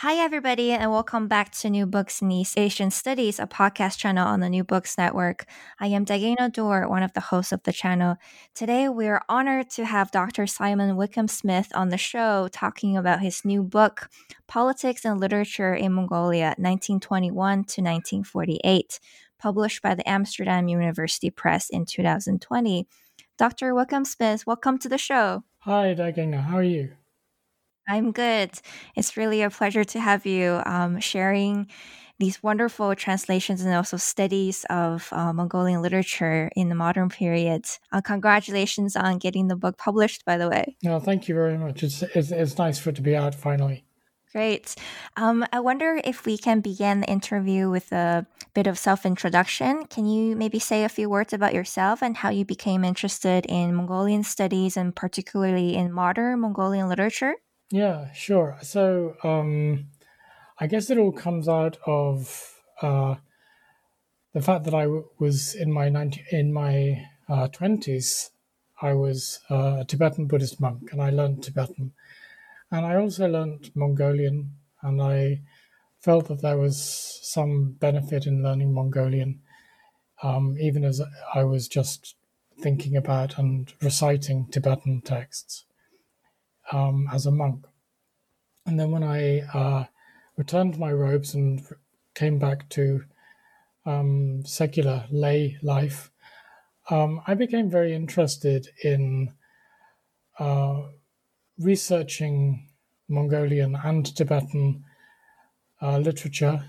Hi, everybody, and welcome back to New Books in East Asian Studies, a podcast channel on the New Books Network. I am Dagina Dor, one of the hosts of the channel. Today, we are honored to have Dr. Simon Wickham Smith on the show talking about his new book, Politics and Literature in Mongolia, 1921 to 1948, published by the Amsterdam University Press in 2020. Dr. Wickham Smith, welcome to the show. Hi, Dagina. How are you? I'm good. It's really a pleasure to have you um, sharing these wonderful translations and also studies of uh, Mongolian literature in the modern period. Uh, congratulations on getting the book published, by the way. No, thank you very much. It's, it's, it's nice for it to be out finally. Great. Um, I wonder if we can begin the interview with a bit of self introduction. Can you maybe say a few words about yourself and how you became interested in Mongolian studies and particularly in modern Mongolian literature? Yeah, sure. So um, I guess it all comes out of uh, the fact that I w- was in my 19, in my uh, twenties. I was uh, a Tibetan Buddhist monk, and I learned Tibetan, and I also learned Mongolian, and I felt that there was some benefit in learning Mongolian, um, even as I was just thinking about and reciting Tibetan texts um, as a monk. And then when I uh, returned my robes and came back to um, secular lay life, um, I became very interested in uh, researching Mongolian and Tibetan uh, literature,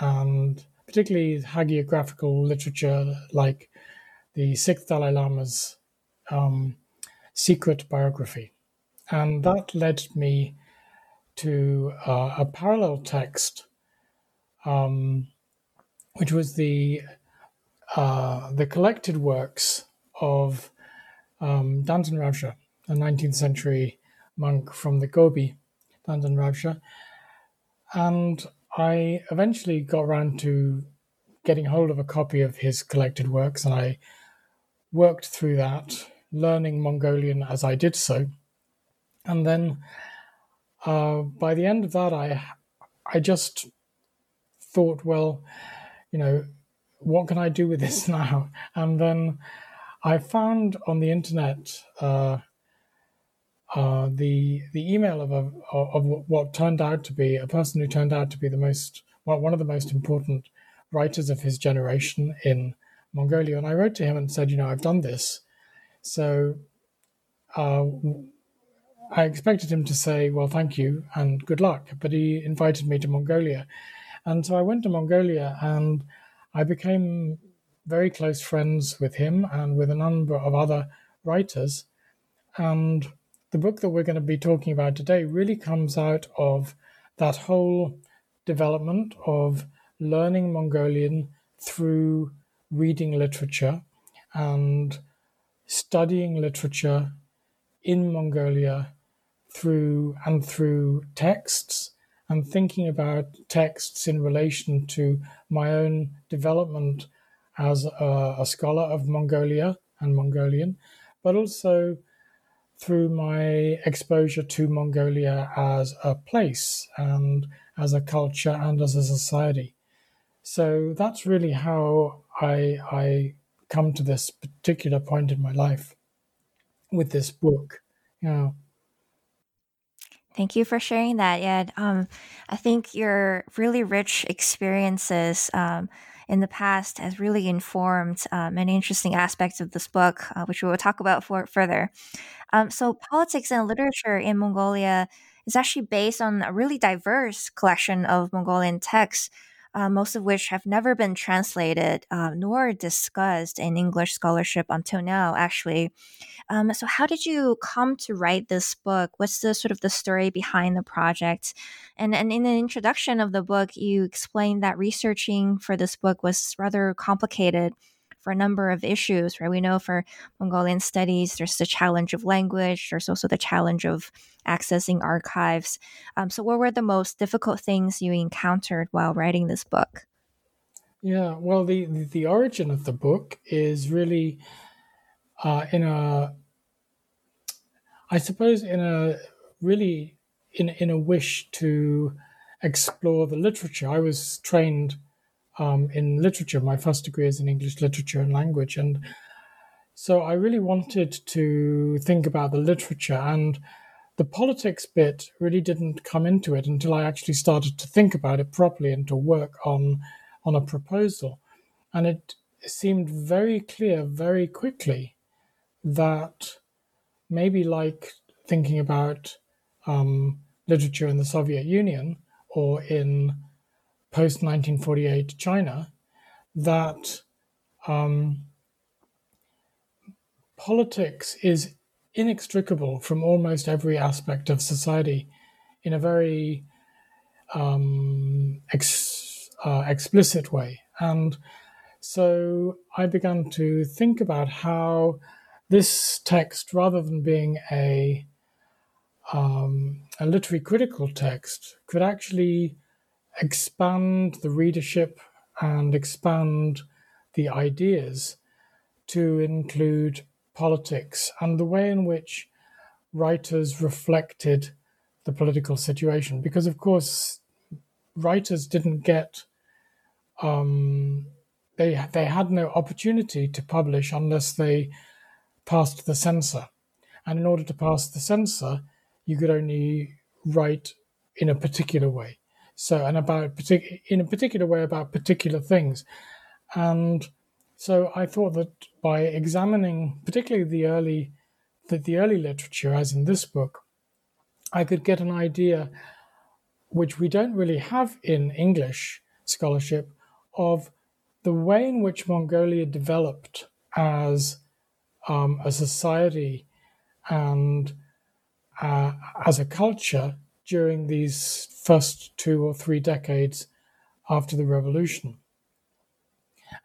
and particularly hagiographical literature like the sixth Dalai Lama's um, secret biography. And that led me to uh, a parallel text, um, which was the uh, the collected works of um, Danzan Ravjaa, a 19th century monk from the Gobi, Danzan Ravjaa. And I eventually got around to getting hold of a copy of his collected works, and I worked through that, learning Mongolian as I did so. And then uh, by the end of that, I I just thought, well, you know, what can I do with this now? And then I found on the internet uh, uh, the the email of a of what turned out to be a person who turned out to be the most well, one of the most important writers of his generation in Mongolia. And I wrote to him and said, you know, I've done this, so. Uh, I expected him to say, well, thank you and good luck, but he invited me to Mongolia. And so I went to Mongolia and I became very close friends with him and with a number of other writers. And the book that we're going to be talking about today really comes out of that whole development of learning Mongolian through reading literature and studying literature in Mongolia through and through texts and thinking about texts in relation to my own development as a, a scholar of Mongolia and Mongolian, but also through my exposure to Mongolia as a place and as a culture and as a society. So that's really how I I come to this particular point in my life with this book. Yeah. Thank you for sharing that. Yeah, um, I think your really rich experiences um, in the past has really informed many interesting aspects of this book, uh, which we will talk about for further. Um, so, politics and literature in Mongolia is actually based on a really diverse collection of Mongolian texts. Uh, most of which have never been translated uh, nor discussed in English scholarship until now, actually. Um, so, how did you come to write this book? What's the sort of the story behind the project? And, and in the introduction of the book, you explained that researching for this book was rather complicated for a number of issues, right? We know for Mongolian studies, there's the challenge of language, there's also the challenge of accessing archives. Um, so, what were the most difficult things you encountered while writing this book? Yeah, well, the, the origin of the book is really uh, in a, I suppose, in a really in in a wish to explore the literature. I was trained um, in literature. My first degree is in English literature and language, and so I really wanted to think about the literature. And the politics bit really didn't come into it until I actually started to think about it properly and to work on on a proposal, and it seemed very clear very quickly that maybe like thinking about um, literature in the Soviet Union or in post 1948 China that um, politics is inextricable from almost every aspect of society in a very um, ex, uh, explicit way. And so I began to think about how this text, rather than being a um, a literary critical text, could actually expand the readership and expand the ideas to include politics and the way in which writers reflected the political situation. Because, of course, writers didn't get, um, they, they had no opportunity to publish unless they passed the censor. And in order to pass the censor, you could only write in a particular way so and about partic- in a particular way about particular things. And so i thought that by examining particularly the early the, the early literature as in this book i could get an idea which we don't really have in english scholarship of the way in which mongolia developed as um, a society and uh, as a culture during these first two or three decades after the revolution.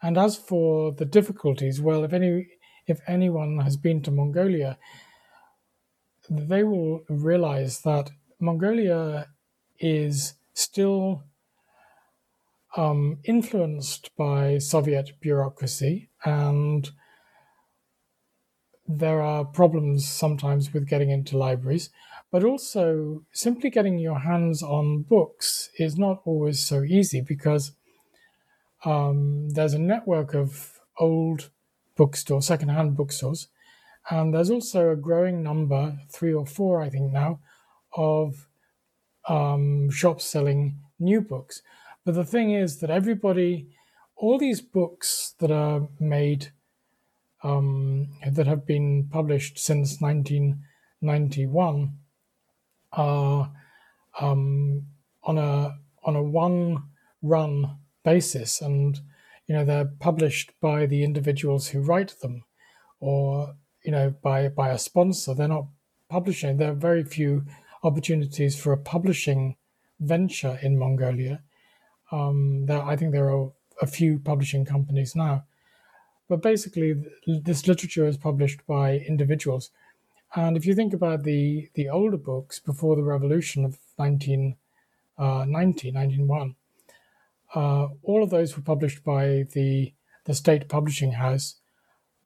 And as for the difficulties, well, if any if anyone has been to Mongolia, they will realize that Mongolia is still um, influenced by Soviet bureaucracy, and there are problems sometimes with getting into libraries. But also, simply getting your hands on books is not always so easy because um, there's a network of old bookstores, secondhand bookstores, and there's also a growing number, three or four, I think now, of um, shops selling new books. But the thing is that everybody, all these books that are made, um, that have been published since 1991, are um, on a on a one run basis, and you know they're published by the individuals who write them, or you know by by a sponsor. They're not publishing. There are very few opportunities for a publishing venture in Mongolia. Um, there, I think there are a few publishing companies now, but basically, this literature is published by individuals and if you think about the, the older books before the revolution of 1990, uh, 1901, uh, all of those were published by the, the state publishing house,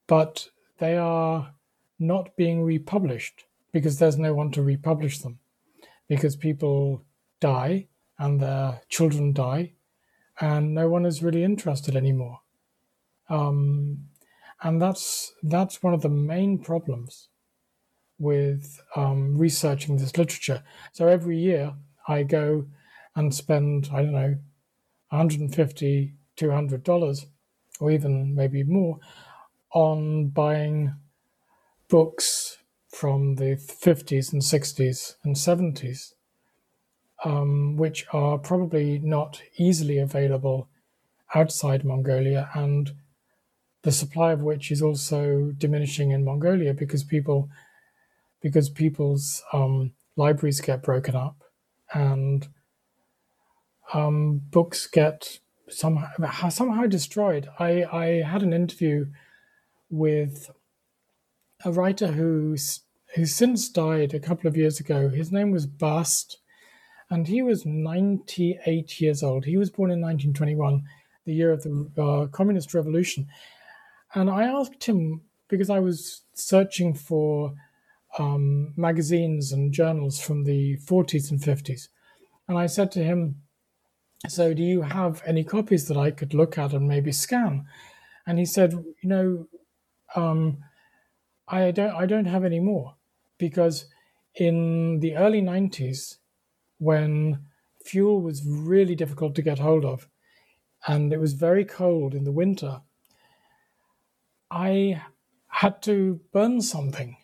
but they are not being republished because there's no one to republish them, because people die and their children die, and no one is really interested anymore. Um, and that's that's one of the main problems with um, researching this literature. So every year I go and spend, I don't know, 150 $200 or even maybe more on buying books from the 50s and 60s and 70s um, which are probably not easily available outside Mongolia, and the supply of which is also diminishing in Mongolia because people because people's um, libraries get broken up and um, books get somehow somehow destroyed. I, I had an interview with a writer who's who since died a couple of years ago. His name was Bast, and he was 98 years old. He was born in 1921, the year of the uh, Communist Revolution. And I asked him because I was searching for um, magazines and journals from the 40s and 50s. And I said to him, So, do you have any copies that I could look at and maybe scan? And he said, You know, um, I don't, I don't have any more because in the early 90s, when fuel was really difficult to get hold of and it was very cold in the winter, I had to burn something.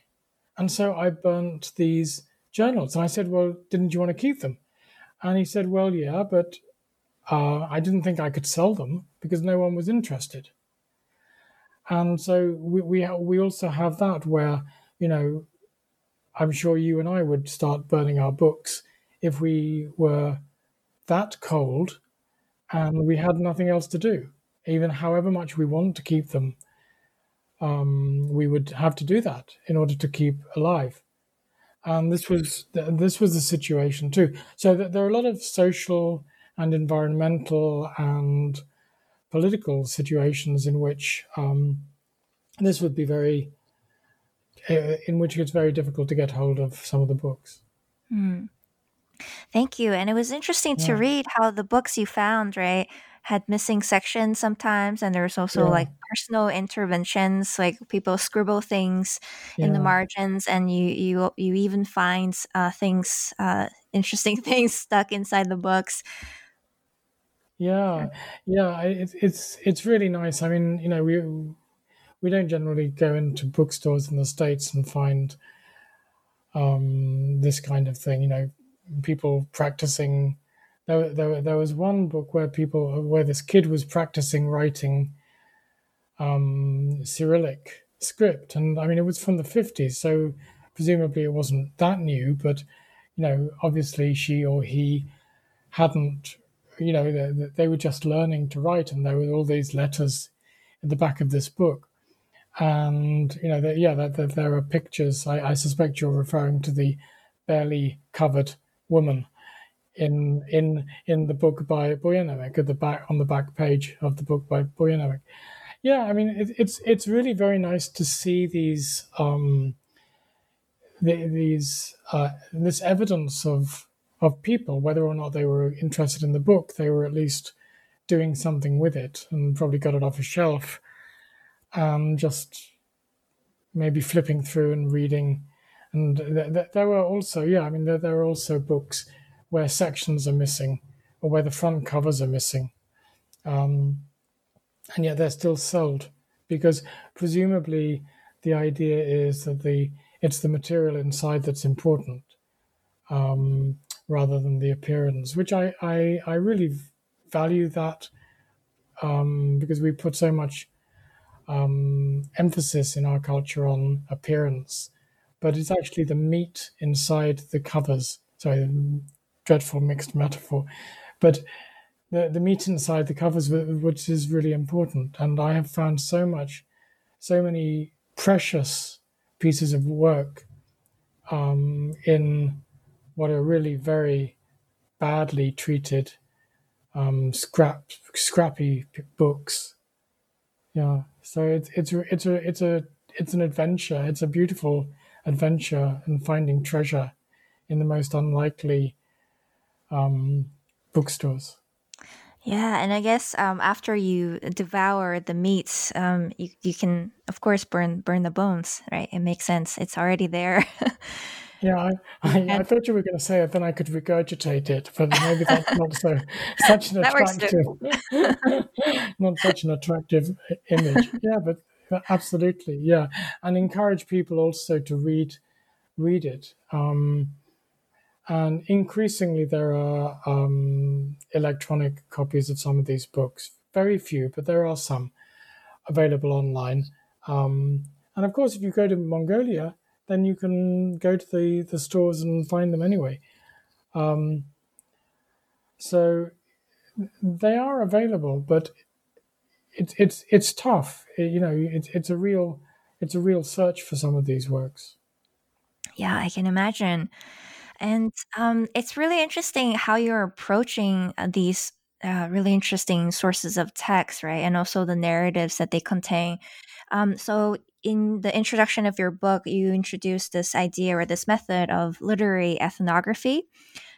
And so I burnt these journals. And I said, Well, didn't you want to keep them? And he said, Well, yeah, but uh, I didn't think I could sell them because no one was interested. And so we, we, we also have that where, you know, I'm sure you and I would start burning our books if we were that cold and we had nothing else to do. Even however much we want to keep them, um, we would have to do that in order to keep alive. And this was this was the situation too. So there are a lot of social and environmental and political situations in which um, this would be very uh, in which it's very difficult to get hold of some of the books. Mm. Thank you. And it was interesting yeah. to read how the books you found, right, had missing sections sometimes. And there's also yeah. like personal interventions, like people scribble things yeah. in the margins, and you you you even find uh, things, uh, interesting things stuck inside the books. Yeah, yeah, it's it's it's really nice. I mean, you know, we we don't generally go into bookstores in the states and find um, this kind of thing. You know, people practicing. There, there, there was one book where people, where this kid was practicing writing um, Cyrillic script, and I mean it was from the fifties, so presumably it wasn't that new. But you know, obviously she or he hadn't. You know, they, they were just learning to write, and there were all these letters in the back of this book and you know, yeah, there, there are pictures. I, I, suspect you're referring to the barely covered woman in in in the book by Bojanovic at the back on the back page of the book by Bojanovic. Yeah, I mean, it, it's it's really very nice to see these um, the, these uh, this evidence of of people, whether or not they were interested in the book, they were at least doing something with it and probably got it off a shelf um, just maybe flipping through and reading. And th- th- there were also, yeah, I mean, there, there are also books where sections are missing or where the front covers are missing. Um, and yet they're still sold because presumably the idea is that the it's the material inside that's important um, rather than the appearance, which I, I, I really value that um, because we put so much um, emphasis in our culture on appearance, but it's actually the meat inside the covers. Sorry, dreadful mixed metaphor, but the the meat inside the covers, which is really important. And I have found so much, so many precious pieces of work um, in what are really very badly treated um, scrap scrappy books. Yeah. So it's it's it's a it's a it's an adventure. It's a beautiful adventure and finding treasure in the most unlikely um, bookstores. Yeah, and I guess um, after you devour the meats, um, you you can of course burn burn the bones, right? It makes sense. It's already there. Yeah, I, I, I, thought you were going to say it, then I could regurgitate it, but maybe that's not so such an attractive, not such an attractive image. Yeah, but, but, absolutely, yeah, and encourage people also to read read it. Um, And increasingly, there are um, electronic copies of some of these books. Very few, but there are some available online. Um, and of course, if you go to Mongolia, then you can go to the, the stores and find them anyway. Um, so they are available, but it's it's it's tough. It, you know, it's it's a real it's a real search for some of these works. Yeah, I can imagine. And um, it's really interesting how you're approaching uh, these uh, really interesting sources of text, right? And also the narratives that they contain. Um, so, in the introduction of your book, you introduced this idea or this method of literary ethnography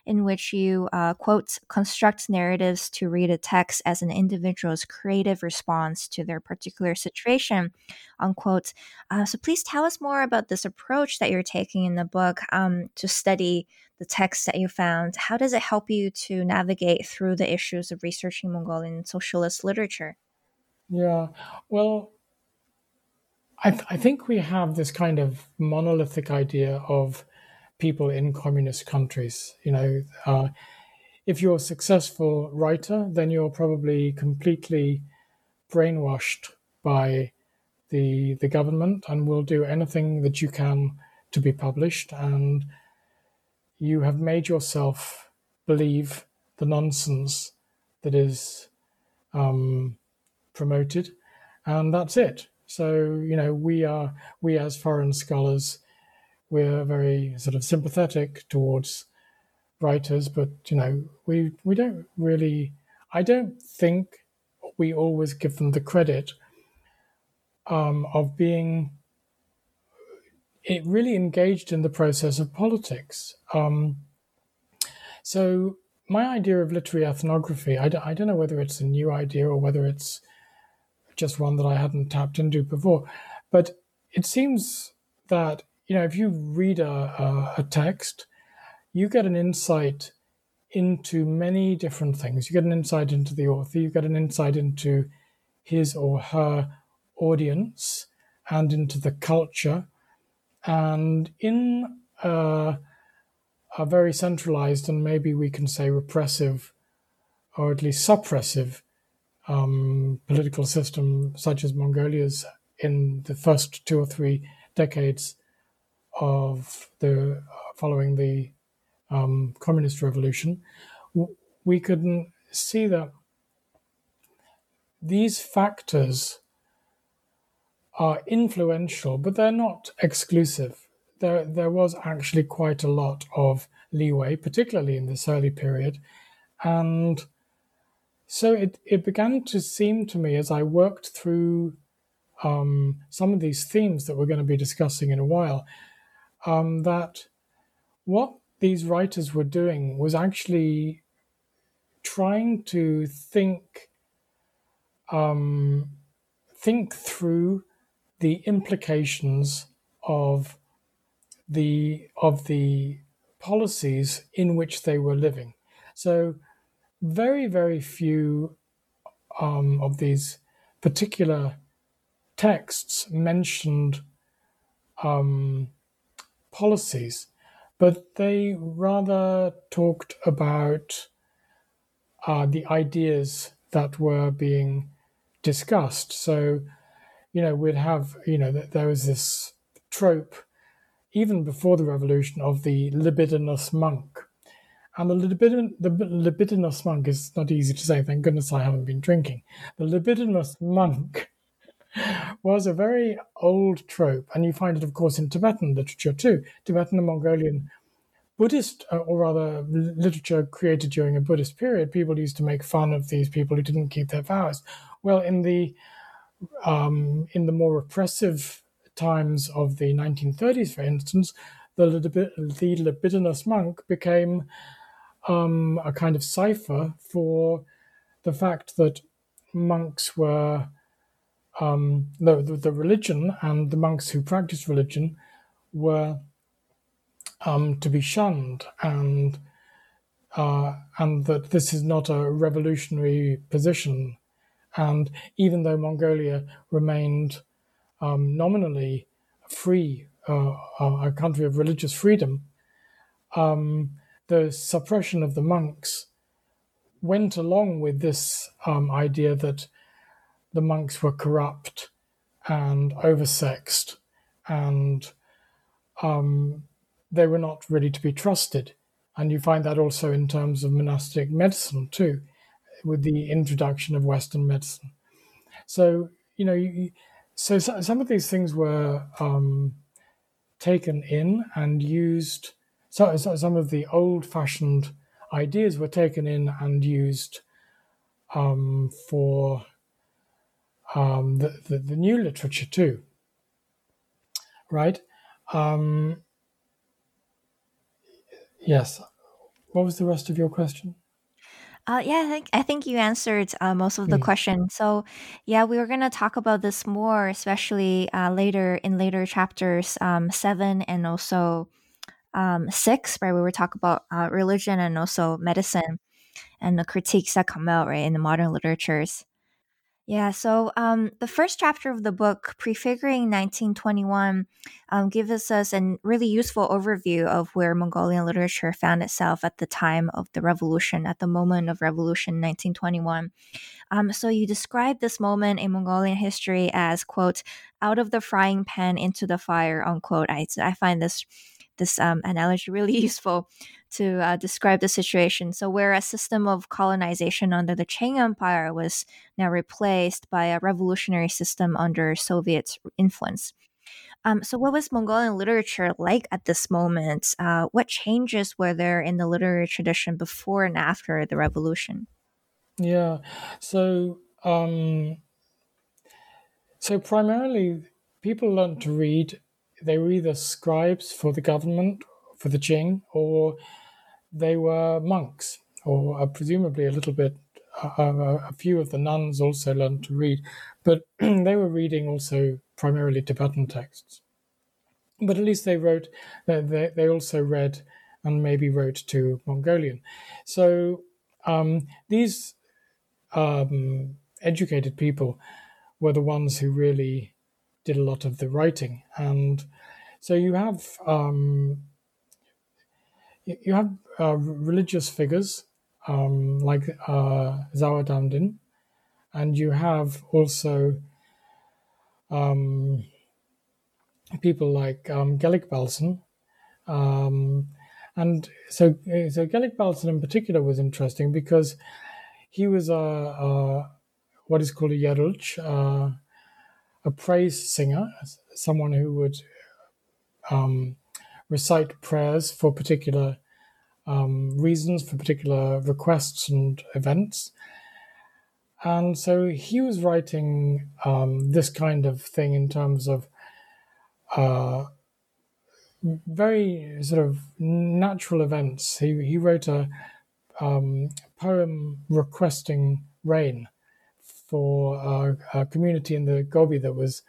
in which you, uh, quote, construct narratives to read a text as an individual's creative response to their particular situation, unquote. Uh, so please tell us more about this approach that you're taking in the book um, to study the text that you found. How does it help you to navigate through the issues of researching Mongolian socialist literature? Yeah, well, I, th- I think we have this kind of monolithic idea of people in communist countries. You know, uh, if you're a successful writer, then you're probably completely brainwashed by the the government and will do anything that you can to be published and you have made yourself believe the nonsense that is um, promoted and that's it so you know we are we as foreign scholars we're very sort of sympathetic towards writers, but you know, we we don't really. I don't think we always give them the credit um, of being it really engaged in the process of politics. Um, so my idea of literary ethnography, I d- I don't know whether it's a new idea or whether it's just one that I hadn't tapped into before, but it seems that you know, if you read a, a, text, you get an insight into many different things. You get an insight into the author, you get an insight into his or her audience and into the culture. And in a, a very centralized and maybe we can say repressive or at least suppressive um, political system, such as Mongolia's in the first two or three decades of the following the um, communist revolution, we could see that these factors are influential, but they're not exclusive. There, there was actually quite a lot of leeway, particularly in this early period. And so it, it began to seem to me as I worked through um, some of these themes that we're going to be discussing in a while um, that what these writers were doing was actually trying to think um, think through the implications of the of the policies in which they were living. So, very very few um, of these particular texts mentioned um, policies, but they rather talked about uh, the ideas that were being discussed. So, you know, we'd have, you know, that there was this trope even before the revolution of the libidinous monk. And the, libidin, the libidinous monk is not easy to say, thank goodness I haven't been drinking. The libidinous monk was a very old trope, and you find it, of course, in Tibetan literature too. Tibetan and Mongolian Buddhist, uh, or rather, literature created during a Buddhist period, people used to make fun of these people who didn't keep their vows. Well, in the um, in the more repressive times of the 1930s, for instance, the, the libidinous monk became um, a kind of cipher for the fact that monks were um, the, the, religion and the monks who practiced religion were um, to be shunned, and uh, and that this is not a revolutionary position. And even though Mongolia remained um, nominally free, uh, a country of religious freedom, um, the suppression of the monks went along with this um, idea that the monks were corrupt and oversexed and um, they were not really to be trusted. And you find that also in terms of monastic medicine too, with the introduction of Western medicine. So, you know, you, so some of these things were um, taken in and used. So, so some of the old-fashioned ideas were taken in and used um, for um, the, the, the new literature too. Right? Um, yes. What was the rest of your question? Uh, yeah, I think I think you answered uh, most of the Mm. questions. So, yeah, we were gonna talk about this more, especially uh, later in later chapters um, seven and also um, six, right? We were talking about uh, religion and also medicine and the critiques that come out right in the modern literatures. Yeah, so um, the first chapter of the book, Prefiguring 1921, um, gives us a really useful overview of where Mongolian literature found itself at the time of the revolution, at the moment of revolution 1921. Um, so you describe this moment in Mongolian history as, quote, out of the frying pan into the fire, unquote. I, I find this this um, analogy really useful to uh, describe the situation. So, where a system of colonization under the Qing Empire was now replaced by a revolutionary system under Soviet influence. Um, so, what was Mongolian literature like at this moment? Uh, what changes were there in the literary tradition before and after the revolution? Yeah. So, um, so primarily, people learned to read. They were either scribes for the government, for the Qing, or they were monks, or uh, presumably a little bit. Uh, uh a few of the nuns also learned to read, but they were reading also primarily Tibetan texts. But at least they wrote. They, they also read and maybe wrote to Mongolian. So um, these um, educated people were the ones who really did a lot of the writing, and so you have um, you have uh, religious figures um, like uh, Damdin, and you have also um, people like um, Gelik Balsen. Um, and so, so Gelik Balsen in particular was interesting because he was a, a what is called a yarulch, uh, a praise singer, someone who would um, recite prayers for particular um, reasons, for particular requests and events. And so he was writing um, this kind of thing in terms of uh, very sort of natural events. He, he wrote a um, poem requesting rain for a, a, community in the Gobi that was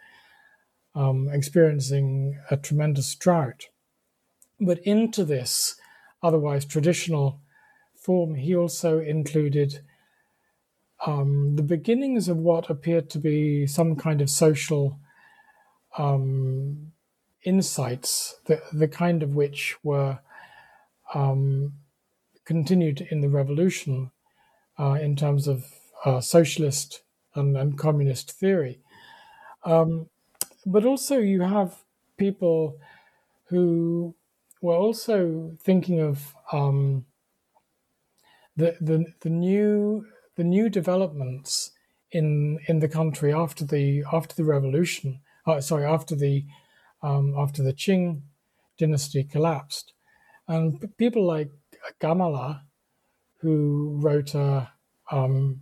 um, experiencing a tremendous drought. But into this otherwise traditional form, he also included um, the beginnings of what appeared to be some kind of social um, insights, the, the kind of which were um, continued in the revolution uh, in terms of uh, socialist and, and, communist theory. Um, but also, you have people who were also thinking of um, the, the the new the new developments in in the country after the after the revolution. Uh, sorry, after the um, after the Qing dynasty collapsed, and people like Gamala, who wrote a um,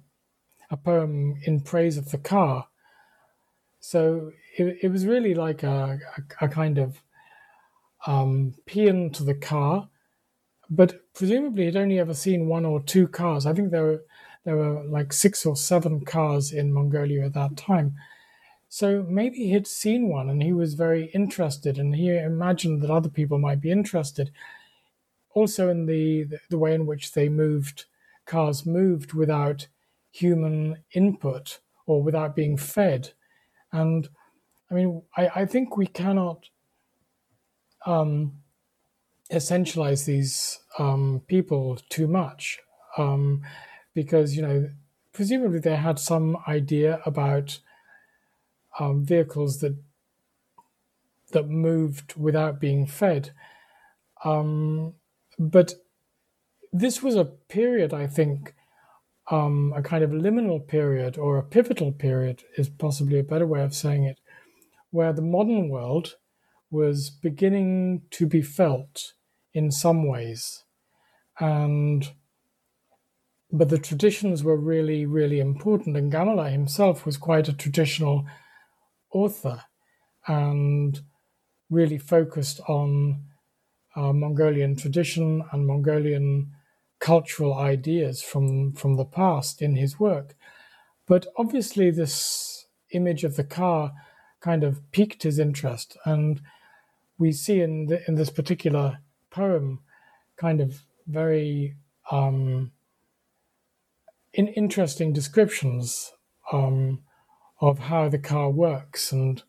a poem in praise of the car. So it, it was really like a, a, a kind of um, paean to the car, but presumably he'd only ever seen one or two cars. I think there were there were like six or seven cars in Mongolia at that time. So maybe he'd seen one and he was very interested, and he imagined that other people might be interested. Also, in the the way in which they moved, cars moved without human input or without being fed, and I mean, I, I think we cannot um, essentialize these um, people too much um, because you know presumably they had some idea about um, vehicles that that moved without being fed. Um, but this was a period i think um, a kind of liminal period or a pivotal period is possibly a better way of saying it where the modern world was beginning to be felt in some ways. And but the traditions were really really important and Gamala himself was quite a traditional author and really focused on uh, Mongolian tradition and Mongolian cultural ideas from from the past in his work. But obviously this image of the car kind of piqued his interest and we see in the, in this particular poem kind of very um, in interesting descriptions um, of how the car works and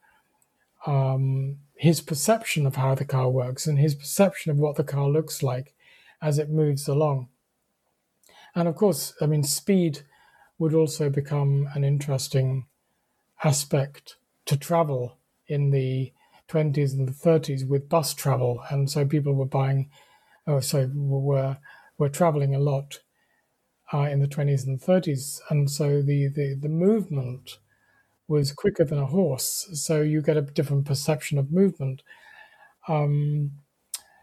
um, his perception of how the car works and his perception of what the car looks like as it moves along. And of course, I mean, speed would also become an interesting aspect to travel in the 20s and the 30s with bus travel, and so people were buying, oh, so were were traveling a lot uh, in the 20s and 30s, and so the, the the movement was quicker than a horse, so you get a different perception of movement. Um,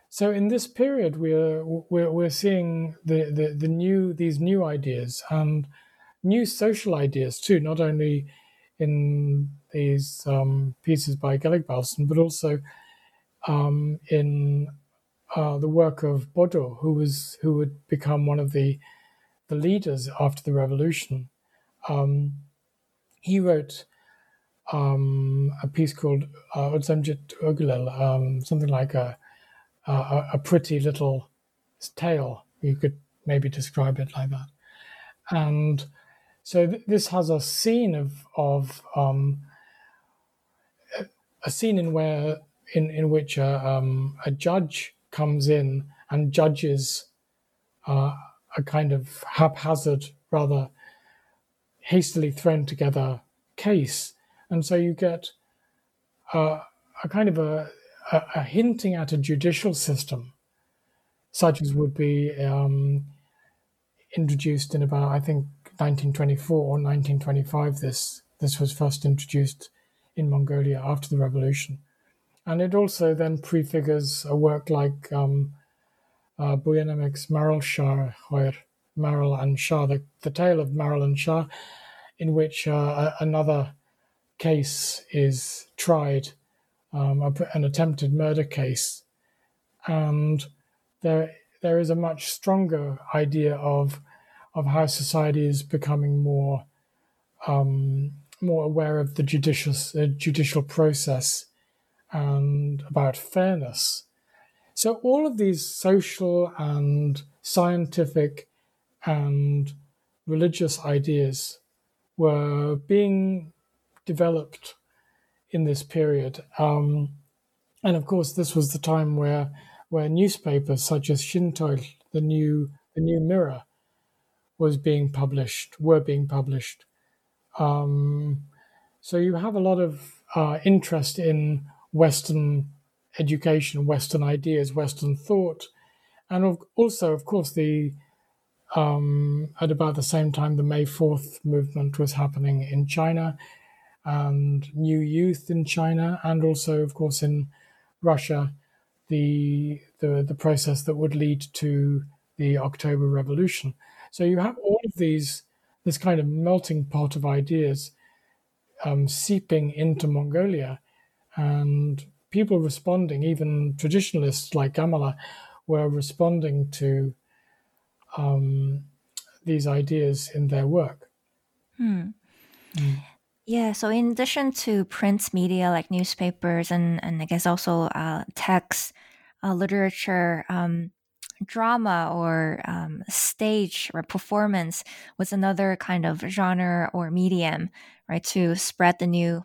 so in this period, we're we're, we're seeing the, the, the new these new ideas and new social ideas too, not only in these um, pieces by Gelig Balsam, but also um, in uh, the work of Bodo, who was who would become one of the the leaders after the revolution. Um, he wrote um, a piece called uh, um, something like a, a, a pretty little tale. You could maybe describe it like that, and so th- this has a scene of of um, a scene in where in in which a, um, a judge comes in and judges uh, a kind of haphazard, rather hastily thrown together case, and so you get uh, a kind of a, a, a, hinting at a judicial system, such as would be um, introduced in about I think 1924 or 1925. This this was first introduced in Mongolia after the revolution. And it also then prefigures a work like um, uh, Buyanemek's Maral Shah, Maral and Shah, the, the tale of Maral and Shah, in which uh, another case is tried, um, an attempted murder case. And there, there is a much stronger idea of, of how society is becoming more um, more aware of the judicious, uh, judicial process and about fairness. So, all of these social and scientific and religious ideas were being developed in this period. Um, and of course, this was the time where, where newspapers such as Shinto, the new, the new Mirror, was being published, were being published. Um, so you have a lot of uh, interest in Western education, Western ideas, Western thought, and also, of course, the um, at about the same time the May Fourth movement was happening in China, and New Youth in China, and also, of course, in Russia, the the the process that would lead to the October Revolution. So you have all of these this kind of melting pot of ideas um, seeping into Mongolia, and people responding, even traditionalists like Gamala, were responding to um, these ideas in their work. Hmm. Mm. Yeah, so in addition to print media like newspapers and, and I guess also uh, text, uh, literature, um, drama or um, stage or performance was another kind of genre or medium, right, to spread the new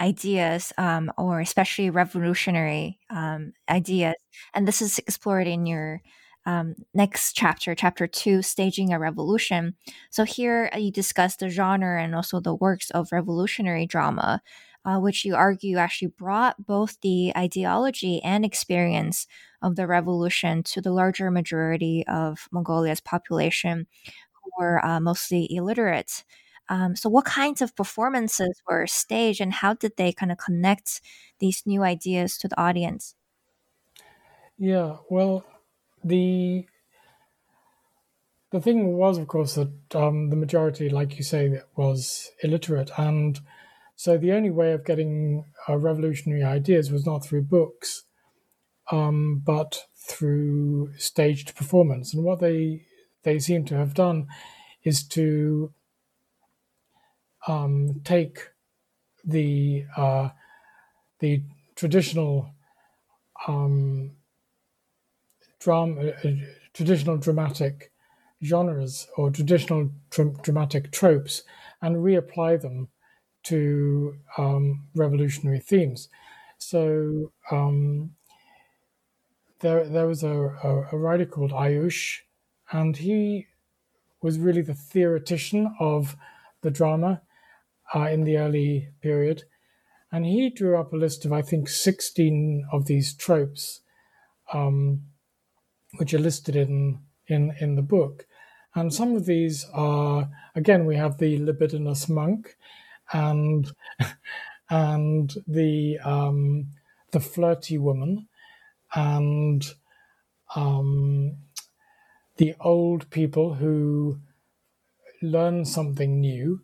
ideas, um, or especially revolutionary um, ideas. And this is explored in your um, next chapter, chapter two, staging a revolution. So here uh, you discuss the genre and also the works of revolutionary drama, uh, which you argue actually brought both the ideology and experience of the revolution to the larger majority of Mongolia's population, who were uh, mostly illiterate. Um, so, what kinds of performances were staged, and how did they kind of connect these new ideas to the audience? Yeah, well, the the thing was, of course, that um, the majority, like you say, was illiterate, and so the only way of getting uh, revolutionary ideas was not through books, um, but through staged performance. And what they they seem to have done is to um, take the uh, the traditional um, drama, uh, traditional dramatic genres or traditional dramatic tropes and reapply them to um, revolutionary themes. So um, there, there was a, a, a, writer called Ayush, and he was really the theoretician of the drama uh, in the early period. And he drew up a list of, I think, 16 of these tropes, um, which are listed in, in, in the book. And some of these are, again, we have the libidinous monk and, and the, um, the flirty woman and um, the old people who learn something new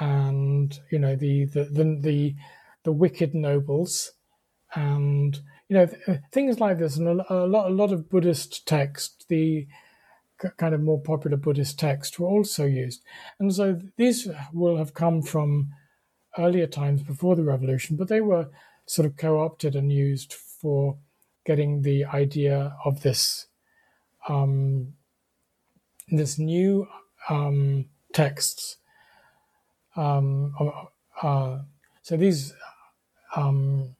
and you know the the the the, the wicked nobles and you know th- things like this and a, a, lot a lot of buddhist text the kind of more popular buddhist texts were also used and so these will have come from earlier times before the revolution but they were sort of co-opted and used for getting the idea of this um, this new um, texts um, uh, so these, um,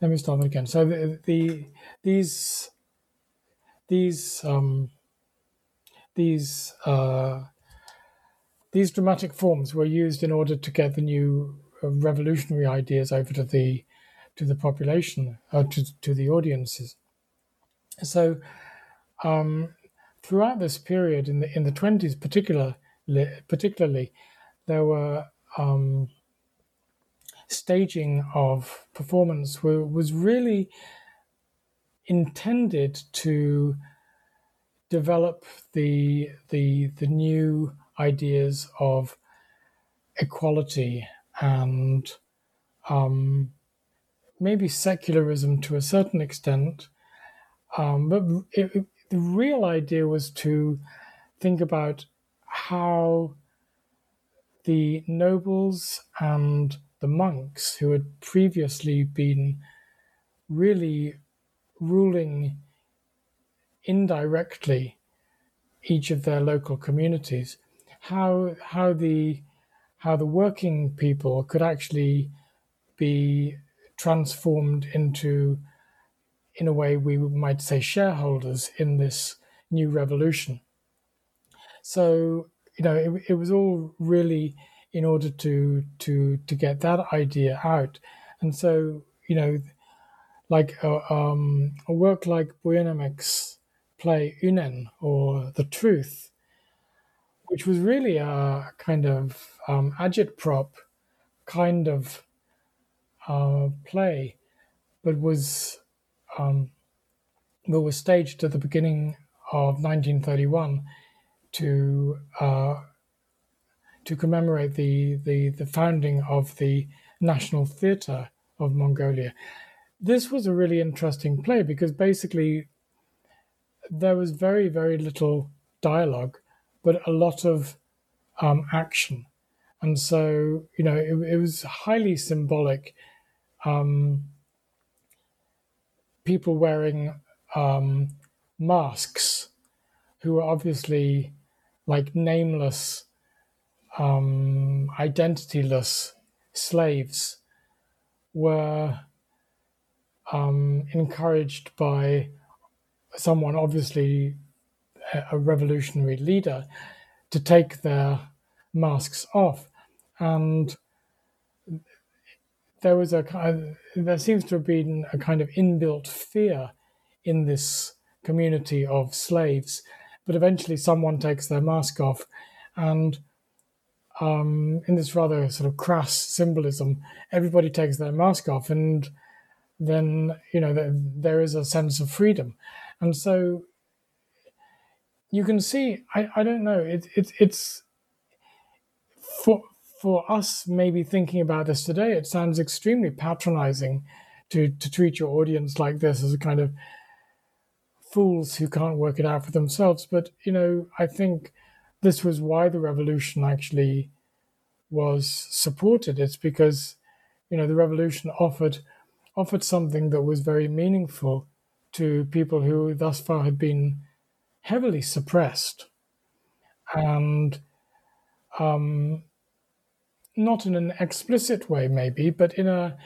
let me start again. So the, the these these um, these uh, these dramatic forms were used in order to get the new uh, revolutionary ideas over to the to the population, uh, to to the audiences. So um, throughout this period in the in the twenties, particular particularly, there were um, staging of performance were, was really intended to develop the the the new ideas of equality and um, maybe secularism to a certain extent, um, but it, it, the real idea was to think about how the nobles and the monks who had previously been really ruling indirectly each of their local communities how how the how the working people could actually be transformed into in a way we might say shareholders in this new revolution so you know, it, it was all really in order to to to get that idea out. And so, you know, like a, um, a work like Buyannemek's play Unen or The Truth, which was really a kind of um, agitprop kind of uh, play, but was um, but was staged at the beginning of 1931 to uh, to commemorate the, the the founding of the National Theatre of Mongolia. This was a really interesting play because basically there was very very little dialogue, but a lot of um, action, and so you know it, it was highly symbolic. Um, people wearing um, masks who were obviously like nameless, um, identityless slaves were um, encouraged by someone, obviously a revolutionary leader, to take their masks off. And there was a there seems to have been a kind of inbuilt fear in this community of slaves. But eventually, someone takes their mask off, and um, in this rather sort of crass symbolism, everybody takes their mask off, and then you know there, there is a sense of freedom, and so you can see. I, I don't know. It, it it's for for us maybe thinking about this today. It sounds extremely patronizing to to treat your audience like this as a kind of fools who can't work it out for themselves. But you know, I think this was why the revolution actually was supported. It's because you know the revolution offered offered something that was very meaningful to people who thus far had been heavily suppressed and um, not in an explicit way maybe but in a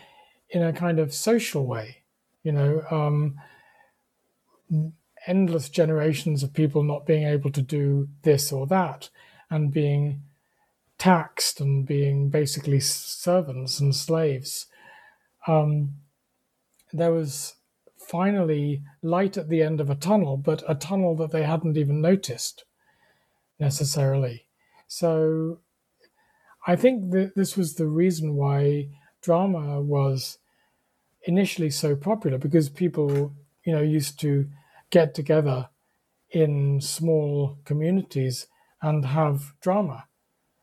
in a kind of social way you know um, endless generations of people not being able to do this or that and being taxed and being basically servants and slaves. Um, there was finally light at the end of a tunnel, but a tunnel that they hadn't even noticed necessarily. So I think that this was the reason why drama was initially so popular because people, you know, used to get together in small communities and have drama.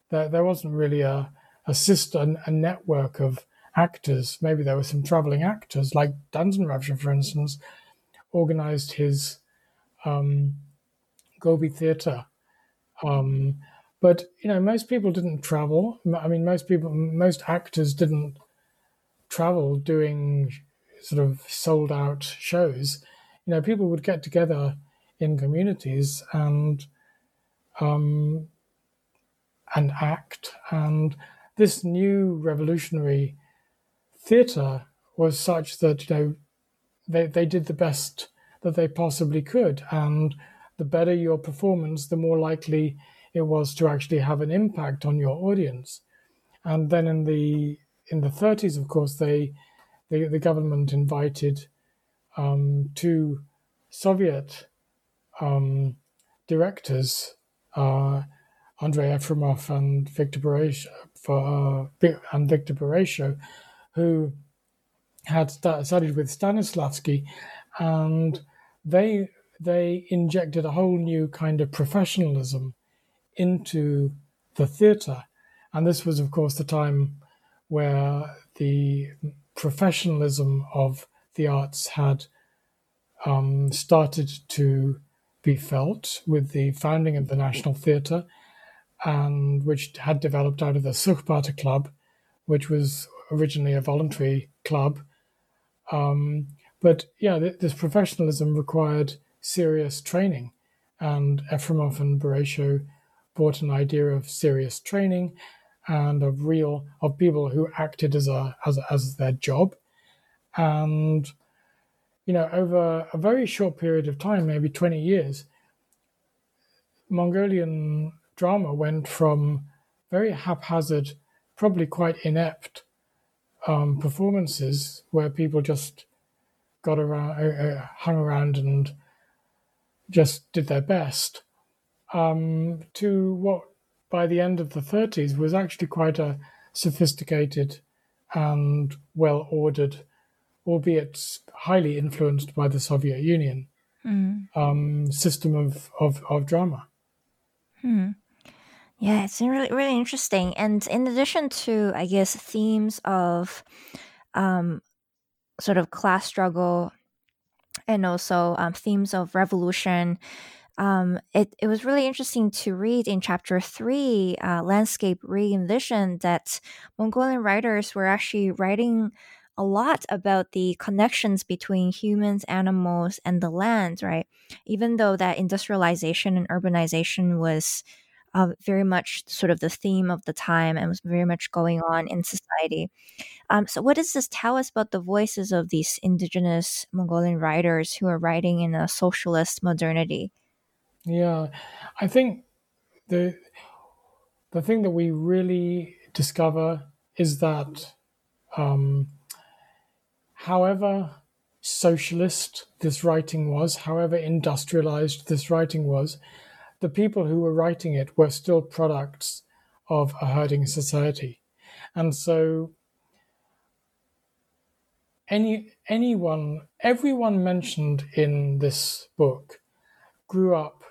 There, there wasn't really a, a system, a network of actors. Maybe there were some traveling actors, like Danzan Ravjaa, for instance, organized his um, Gobi Theatre. Um, but you know, most people didn't travel. I mean, most people, most actors didn't travel doing sort of sold out shows you know, people would get together in communities and um, and act. And this new revolutionary theatre was such that you know they they did the best that they possibly could, and the better your performance, the more likely it was to actually have an impact on your audience. And then in the in the 30s, of course, they the, the government invited um, two Soviet um, directors, uh, Andrei Efremov and Victor Boresho, for, uh, and Victor Boresho, who had studied with Stanislavski, and they they injected a whole new kind of professionalism into the theatre, and this was, of course, the time where the professionalism of the arts had um, started to be felt with the founding of the National Theatre, and which had developed out of the Sukhbaatar Club, which was originally a voluntary club. Um, but yeah, th- this professionalism required serious training, and Efremov and Boresho brought an idea of serious training and of real of people who acted as a as, as their job, and you know, over a very short period of time, maybe 20 years, Mongolian drama went from very haphazard, probably quite inept um, performances where people just got around, uh, uh, hung around and just did their best, um, to what by the end of the 30s was actually quite a sophisticated and well ordered albeit highly influenced by the Soviet Union mm. um, system of, of, of drama. Hmm. Yeah, it's really really interesting. And in addition to, I guess, themes of um, sort of class struggle and also um, themes of revolution, um, it, it was really interesting to read in chapter three, uh, Landscape Re-envisioned, that Mongolian writers were actually writing a lot about the connections between humans, animals, and the land, right? Even though that industrialization and urbanization was uh, very much sort of the theme of the time and was very much going on in society. Um, so, what does this tell us about the voices of these indigenous Mongolian writers who are writing in a socialist modernity? Yeah, I think the the thing that we really discover is that, um, however socialist this writing was, however industrialized this writing was, the people who were writing it were still products of a herding society. And so any anyone everyone mentioned in this book grew up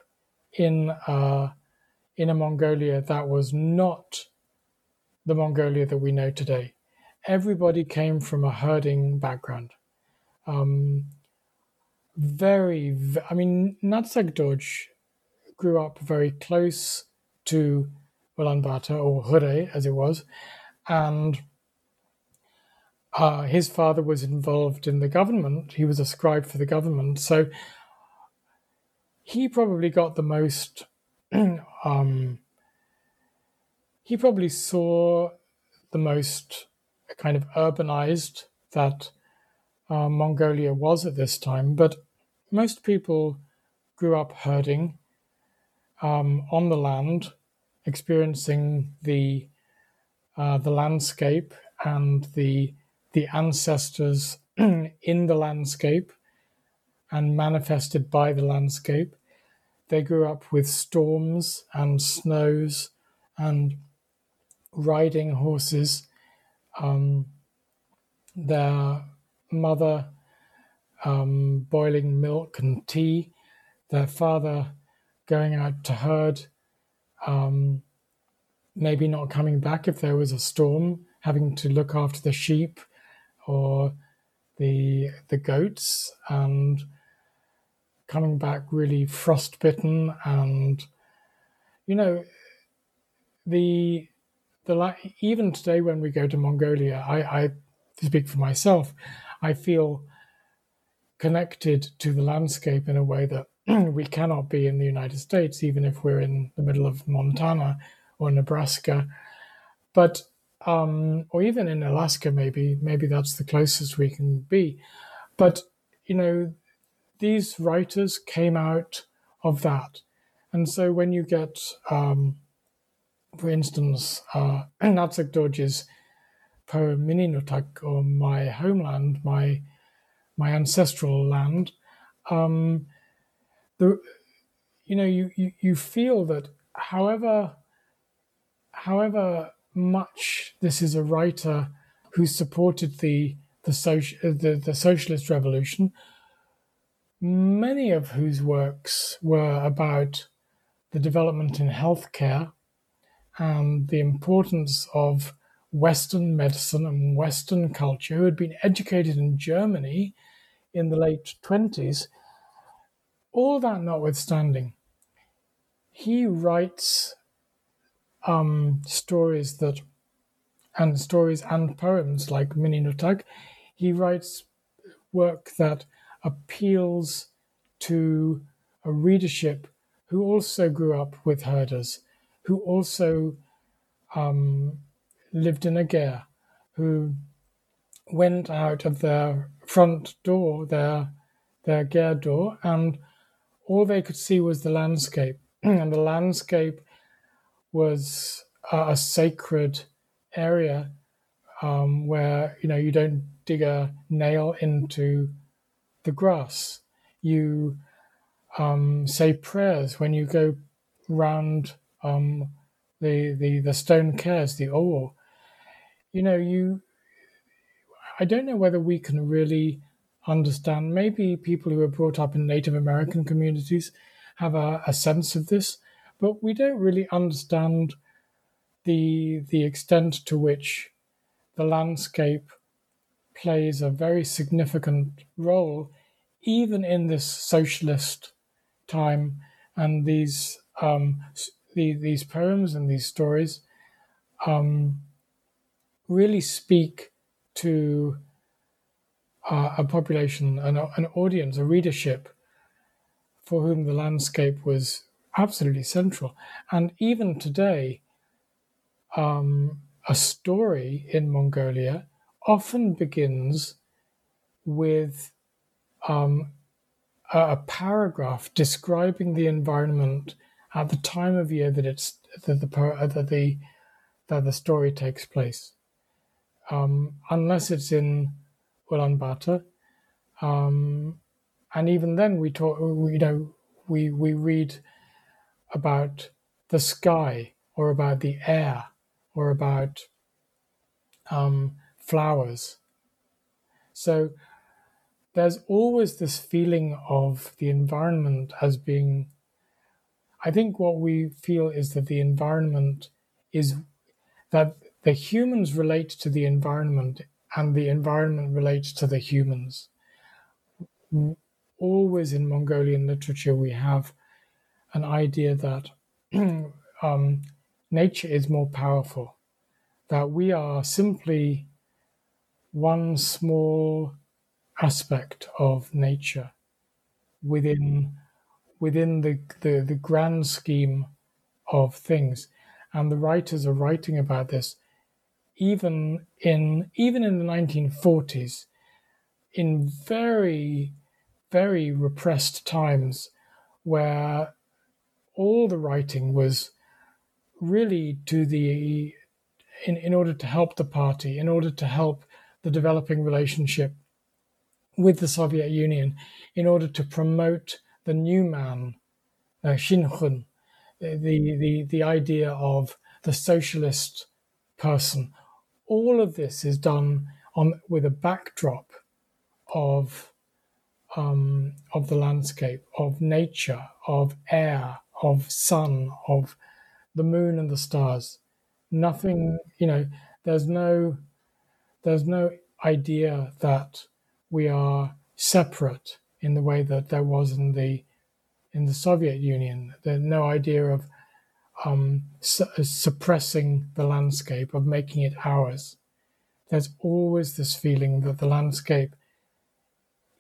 in uh, in a Mongolia that was not the Mongolia that we know today. Everybody came from a herding background. Um, very, I mean, Natsag Dorj grew up very close to Ulaanbaatar, or Hure as it was, and uh, his father was involved in the government. He was a scribe for the government. So he probably got the most um, he probably saw the most kind of urbanized that uh, Mongolia was at this time, but most people grew up herding um, on the land, experiencing the uh, the landscape and the the ancestors in the landscape and manifested by the landscape. They grew up with storms and snows and riding horses. Um, their mother um, boiling milk and tea. Their father going out to herd, um, maybe not coming back if there was a storm, having to look after the sheep or the the goats, and coming back really frostbitten and you know the the even today when we go to Mongolia, I, I speak for myself, I feel connected to the landscape in a way that we cannot be in the United States, even if we're in the middle of Montana or Nebraska, but um, or even in Alaska, maybe maybe that's the closest we can be. But you know, these writers came out of that. And so when you get, um, for instance, uh, Natsag Dorj's poem Mininutak, or My Homeland, My, my Ancestral Land, um, the, you know, you, you, you feel that however, however much this is a writer who supported the, the, social, uh, the, the socialist revolution, many of whose works were about the development in healthcare and the importance of Western medicine and Western culture, who had been educated in Germany in the late 20s, all that notwithstanding, he writes um, stories that, and stories and poems like Mininutak. He writes work that appeals to a readership who also grew up with herders, who also um, lived in a ger, who went out of their front door, their their ger door, and all they could see was the landscape, and the landscape was a, a sacred area um, where you know you don't dig a nail into the grass. You um, say prayers when you go round um, the, the the stone cairns, the ovoo. You know, you. I don't know whether we can really understand. Maybe people who are brought up in Native American communities have a, a sense of this, but we don't really understand the the extent to which the landscape plays a very significant role, even in this socialist time. And these um, the, these poems and these stories um, really speak to uh, a population, an, an audience, a readership for whom the landscape was absolutely central. And even today, um, a story in Mongolia often begins with um, a, a, paragraph describing the environment at the time of year that it's that the that the that the story takes place, um, unless it's in Ulaanbaatar. Um, and even then, we talk. You know, we we read about the sky or about the air or about um, flowers. So there's always this feeling of the environment as being. I think what we feel is that the environment is that the humans relate to the environment and the environment relates to the humans. Always in Mongolian literature, we have an idea that um, nature is more powerful, that we are simply one small aspect of nature within within the, the, the grand scheme of things. And the writers are writing about this even in even in the 1940s, in very, very repressed times where all the writing was really to the in, in order to help the party, in order to help the developing relationship with the Soviet Union, in order to promote the new man, uh, Shinhun, the, the, the idea of the socialist person. All of this is done on with a backdrop of um, of the landscape, of nature, of air, of sun, of the moon and the stars. Nothing, you know, there's no there's no idea that we are separate in the way that there was in the in the Soviet Union. There's no idea of um, su- suppressing the landscape, of making it ours. There's always this feeling that the landscape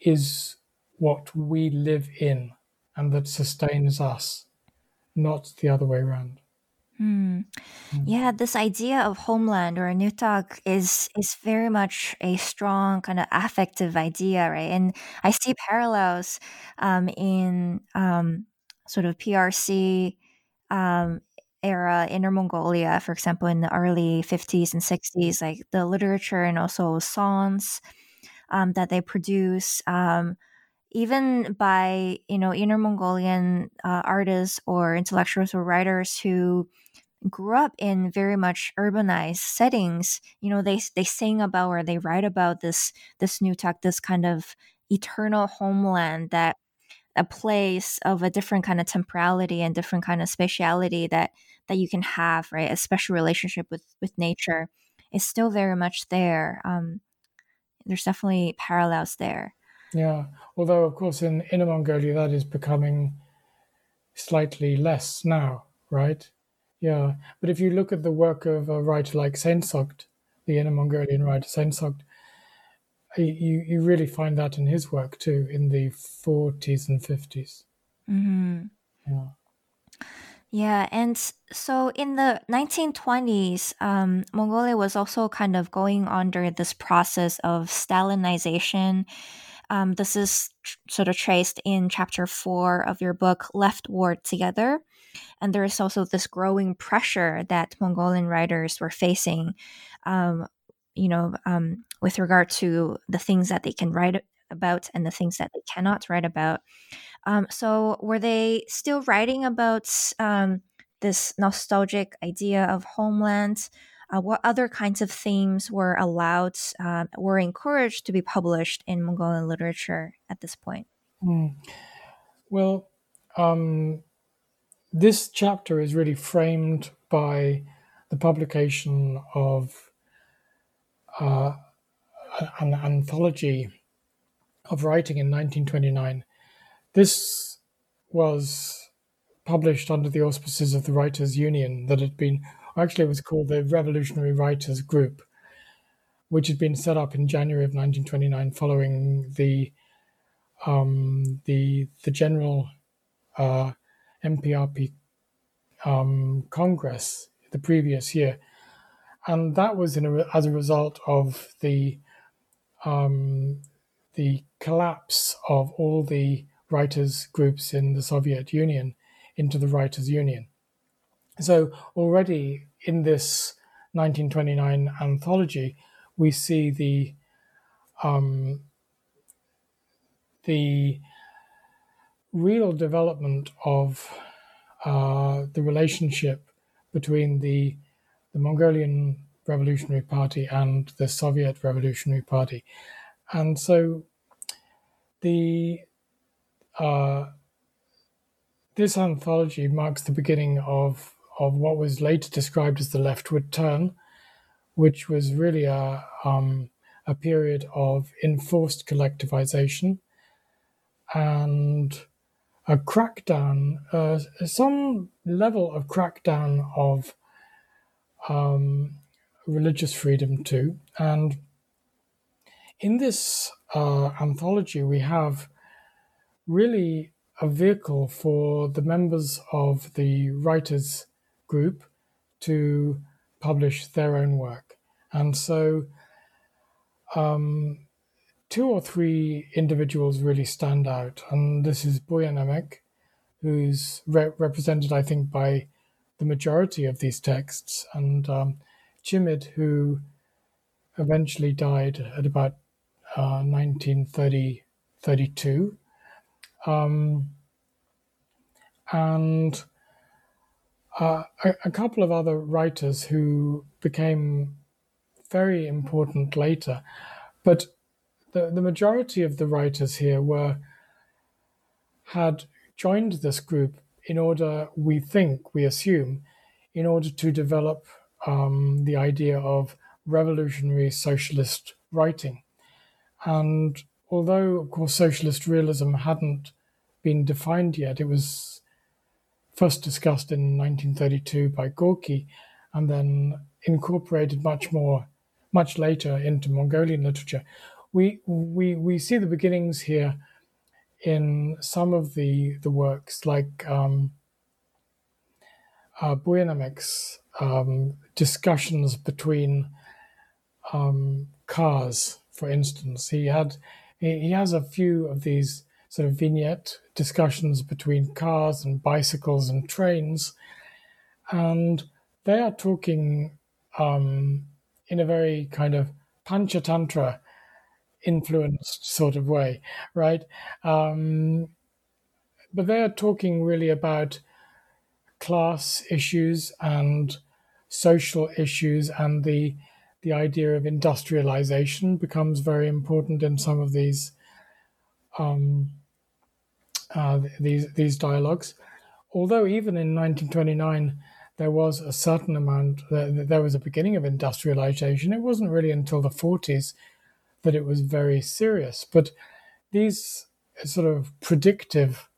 is what we live in and that sustains us not the other way around. Mm. Yeah, this idea of homeland or Nutak is is very much a strong kind of affective idea, right? And I see parallels um, in um, sort of PRC um, era, Inner Mongolia, for example, in the early 50s and 60s, like the literature and also songs um, that they produce. Um, even by you know inner Mongolian uh, artists or intellectuals or writers who grew up in very much urbanized settings, you know they they sing about or they write about this this Nutak, this kind of eternal homeland that a place of a different kind of temporality and different kind of spatiality that that you can have right a special relationship with with nature is still very much there um, there's definitely parallels there yeah, although of course in Inner Mongolia that is becoming slightly less now, right? Yeah, but if you look at the work of a writer like Sensokt, the Inner Mongolian writer Sensokt, you you really find that in his work too, in the 40s and 50s. Mm-hmm. Yeah. Yeah, and so in the 1920s, um, Mongolia was also kind of going under this process of Stalinization um, this is tr- sort of traced in chapter four of your book, Leftward Together. And there is also this growing pressure that Mongolian writers were facing, um, you know, um, with regard to the things that they can write about and the things that they cannot write about. Um, so, were they still writing about um, this nostalgic idea of homeland? uh, what other kinds of themes were allowed, uh, were encouraged to be published in Mongolian literature at this point? Mm. Well, um, this chapter is really framed by the publication of uh, an anthology of writing in 1929. This was published under the auspices of the Writers' Union that had been Actually, was called the Revolutionary Writers Group, which had been set up in January of 1929 following the um, the the general uh, MPRP um, Congress the previous year, and that was a, as a result of the um, the collapse of all the writers groups in the Soviet Union into the Writers Union. So already in this 1929 anthology, we see the um, the real development of uh, the relationship between the the Mongolian Revolutionary Party and the Soviet Revolutionary Party, and so the uh, this anthology marks the beginning of of what was later described as the leftward turn, which was really a um, a period of enforced collectivization and a crackdown, uh, some level of crackdown of um, religious freedom too. And in this uh, anthology, we have really a vehicle for the members of the writers group to publish their own work. And so um, two or three individuals really stand out. And this is Buyanemek, who's re- represented, I think, by the majority of these texts, and um, Chimid, who eventually died at about uh, 1932. Um, and uh, a, a, couple of other writers who became very important later. But the, the majority of the writers here were had joined this group in order, we think, we assume, in order to develop um, the idea of revolutionary socialist writing. And although, of course, socialist realism hadn't been defined yet, it was first discussed in 1932 by Gorky and then incorporated much more, much later into Mongolian literature. We, we, we see the beginnings here in some of the, the works, like um, uh, um, discussions between um, cars, for instance. He had he has a few of these sort of vignette discussions between cars and bicycles and trains, and they are talking um, in a very kind of panchatantra influenced sort of way, right? Um, but they are talking really about class issues and social issues and the the idea of industrialization becomes very important in some of these um, uh, these these dialogues. Although even in 1929 there was a certain amount, there was a beginning of industrialization. It wasn't really until the 40s that it was very serious. But these sort of predictive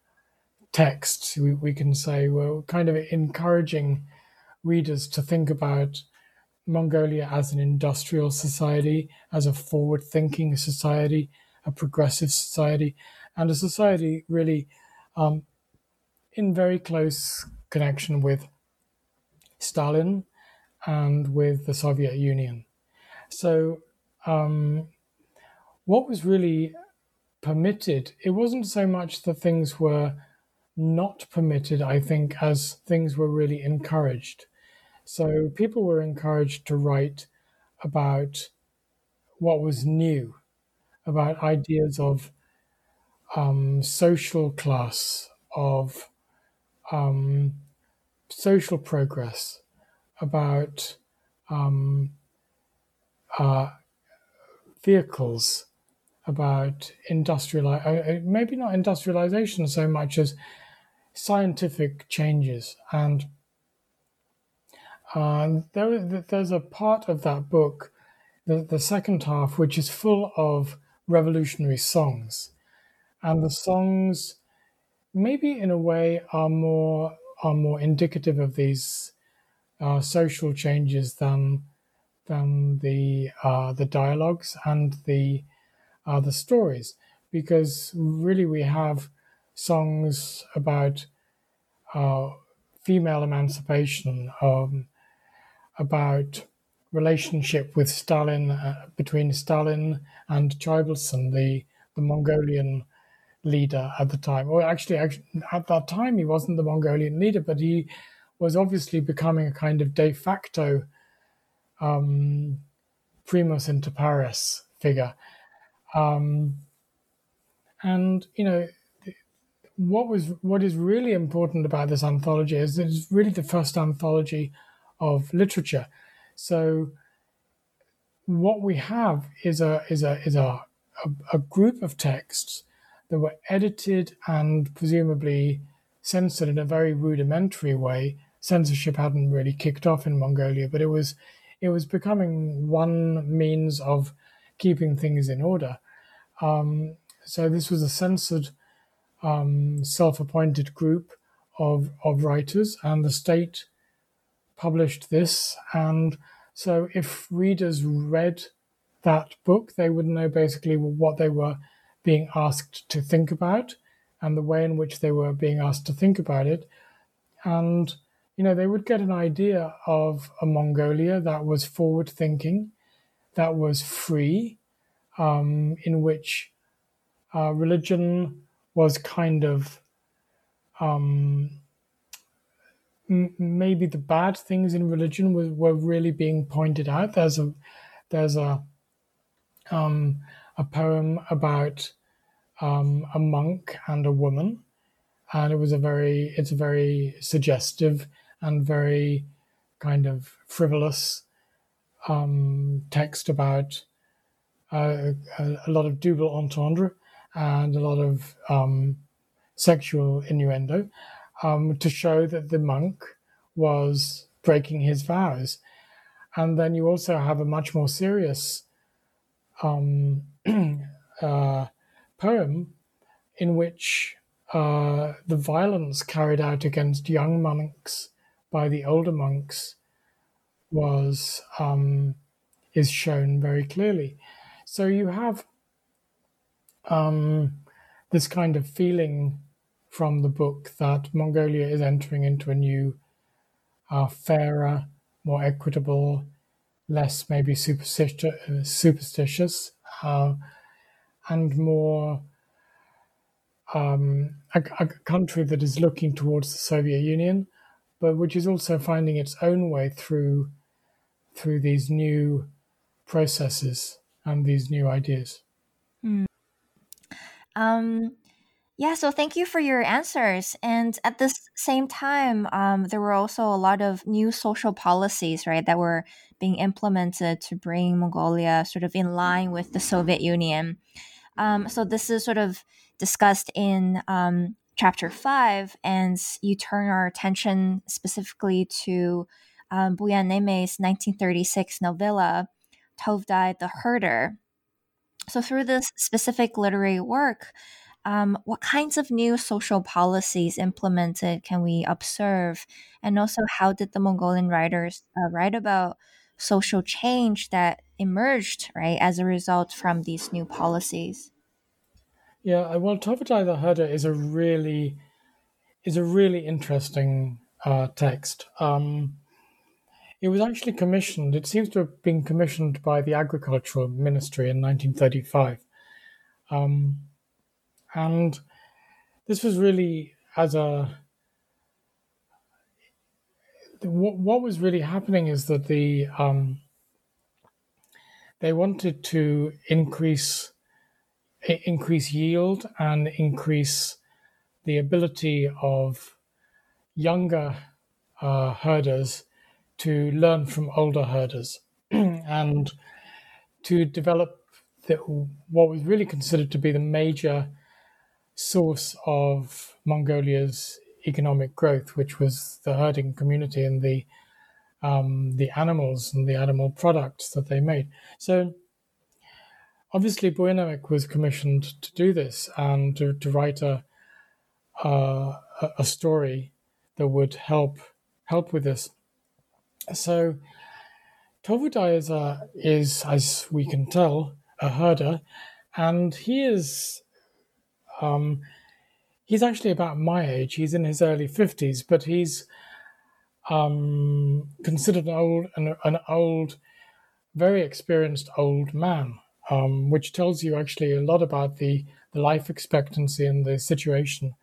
texts, we, we can say, were kind of encouraging readers to think about Mongolia as an industrial society, as a forward thinking society, a progressive society, and a society really um, in very close connection with Stalin and with the Soviet Union. So, um, what was really permitted, it wasn't so much that things were not permitted, I think, as things were really encouraged. So people were encouraged to write about what was new, about ideas of um, social class, of um, social progress, about um, uh, vehicles, about industrial, uh, uh, maybe not industrialization so much as scientific changes. And uh, there, there's a part of that book, the, the second half, which is full of revolutionary songs. And the songs, maybe in a way, are more are more indicative of these uh, social changes than than the uh, the dialogues and the uh, the stories, because really we have songs about uh, female emancipation, um, about relationship with Stalin uh, between Stalin and Choibalsan, the the Mongolian leader at the time. Or actually, actually, at that time, he wasn't the Mongolian leader, but he was obviously becoming a kind of de facto um, primus inter pares figure. Um, and you know, what was what is really important about this anthology is that it's really the first anthology of literature. So what we have is a is a is a, a, a group of texts that were edited and presumably censored in a very rudimentary way. Censorship hadn't really kicked off in Mongolia, but it was it was becoming one means of keeping things in order. Um, so this was a censored, um, self-appointed group of of writers, and the state published this. And so, if readers read that book, they would know basically what they were being asked to think about and the way in which they were being asked to think about it. And, you know, they would get an idea of a Mongolia that was forward thinking, that was free, um, in which uh, religion was kind of um, m- maybe the bad things in religion were, were really being pointed out. There's a there's a um, a poem about um, a monk and a woman, and it was a very it's a very suggestive and very kind of frivolous um, text about uh, a, a, lot of double entendre and a lot of um, sexual innuendo um, to show that the monk was breaking his vows. And then you also have a much more serious um, uh, poem in which uh, the violence carried out against young monks by the older monks was um, is shown very clearly. So you have um, this kind of feeling from the book that Mongolia is entering into a new, uh, fairer, more equitable, less maybe superstitious, superstitious uh, and more um, a, a, country that is looking towards the Soviet Union, but which is also finding its own way through through these new processes and these new ideas. Um, yeah, so thank you for your answers. And at the same time, um, there were also a lot of new social policies, right, that were being implemented to bring Mongolia sort of in line with the Soviet Union. Um, so this is sort of discussed in um, chapter five, and you turn our attention specifically to um, Buyannemek's 1936 novella, Tovdai the Herder. So through this specific literary work, um, what kinds of new social policies implemented can we observe? And also, how did the Mongolian writers uh, write about social change that emerged, right, as a result from these new policies? Yeah, well, Tovdai the Herder is a really is a really interesting uh, text. Um, it was actually commissioned. It seems to have been commissioned by the Agricultural Ministry in 1935. Um, and this was really as a what, what was really happening is that the um, they wanted to increase increase yield and increase the ability of younger uh, herders to learn from older herders and to develop the, what was really considered to be the major source of Mongolia's economic growth, which was the herding community and the um, the animals and the animal products that they made. So obviously Buyanemek was commissioned to do this and to, to write a, a, a story that would help help with this. So Tovdai is, a, is, as we can tell, a herder, and he is um, he's actually about my age. He's in his early fifties, but he's um, considered an old, an, an, old, very experienced old man, um, which tells you actually a lot about the, the life expectancy and the situation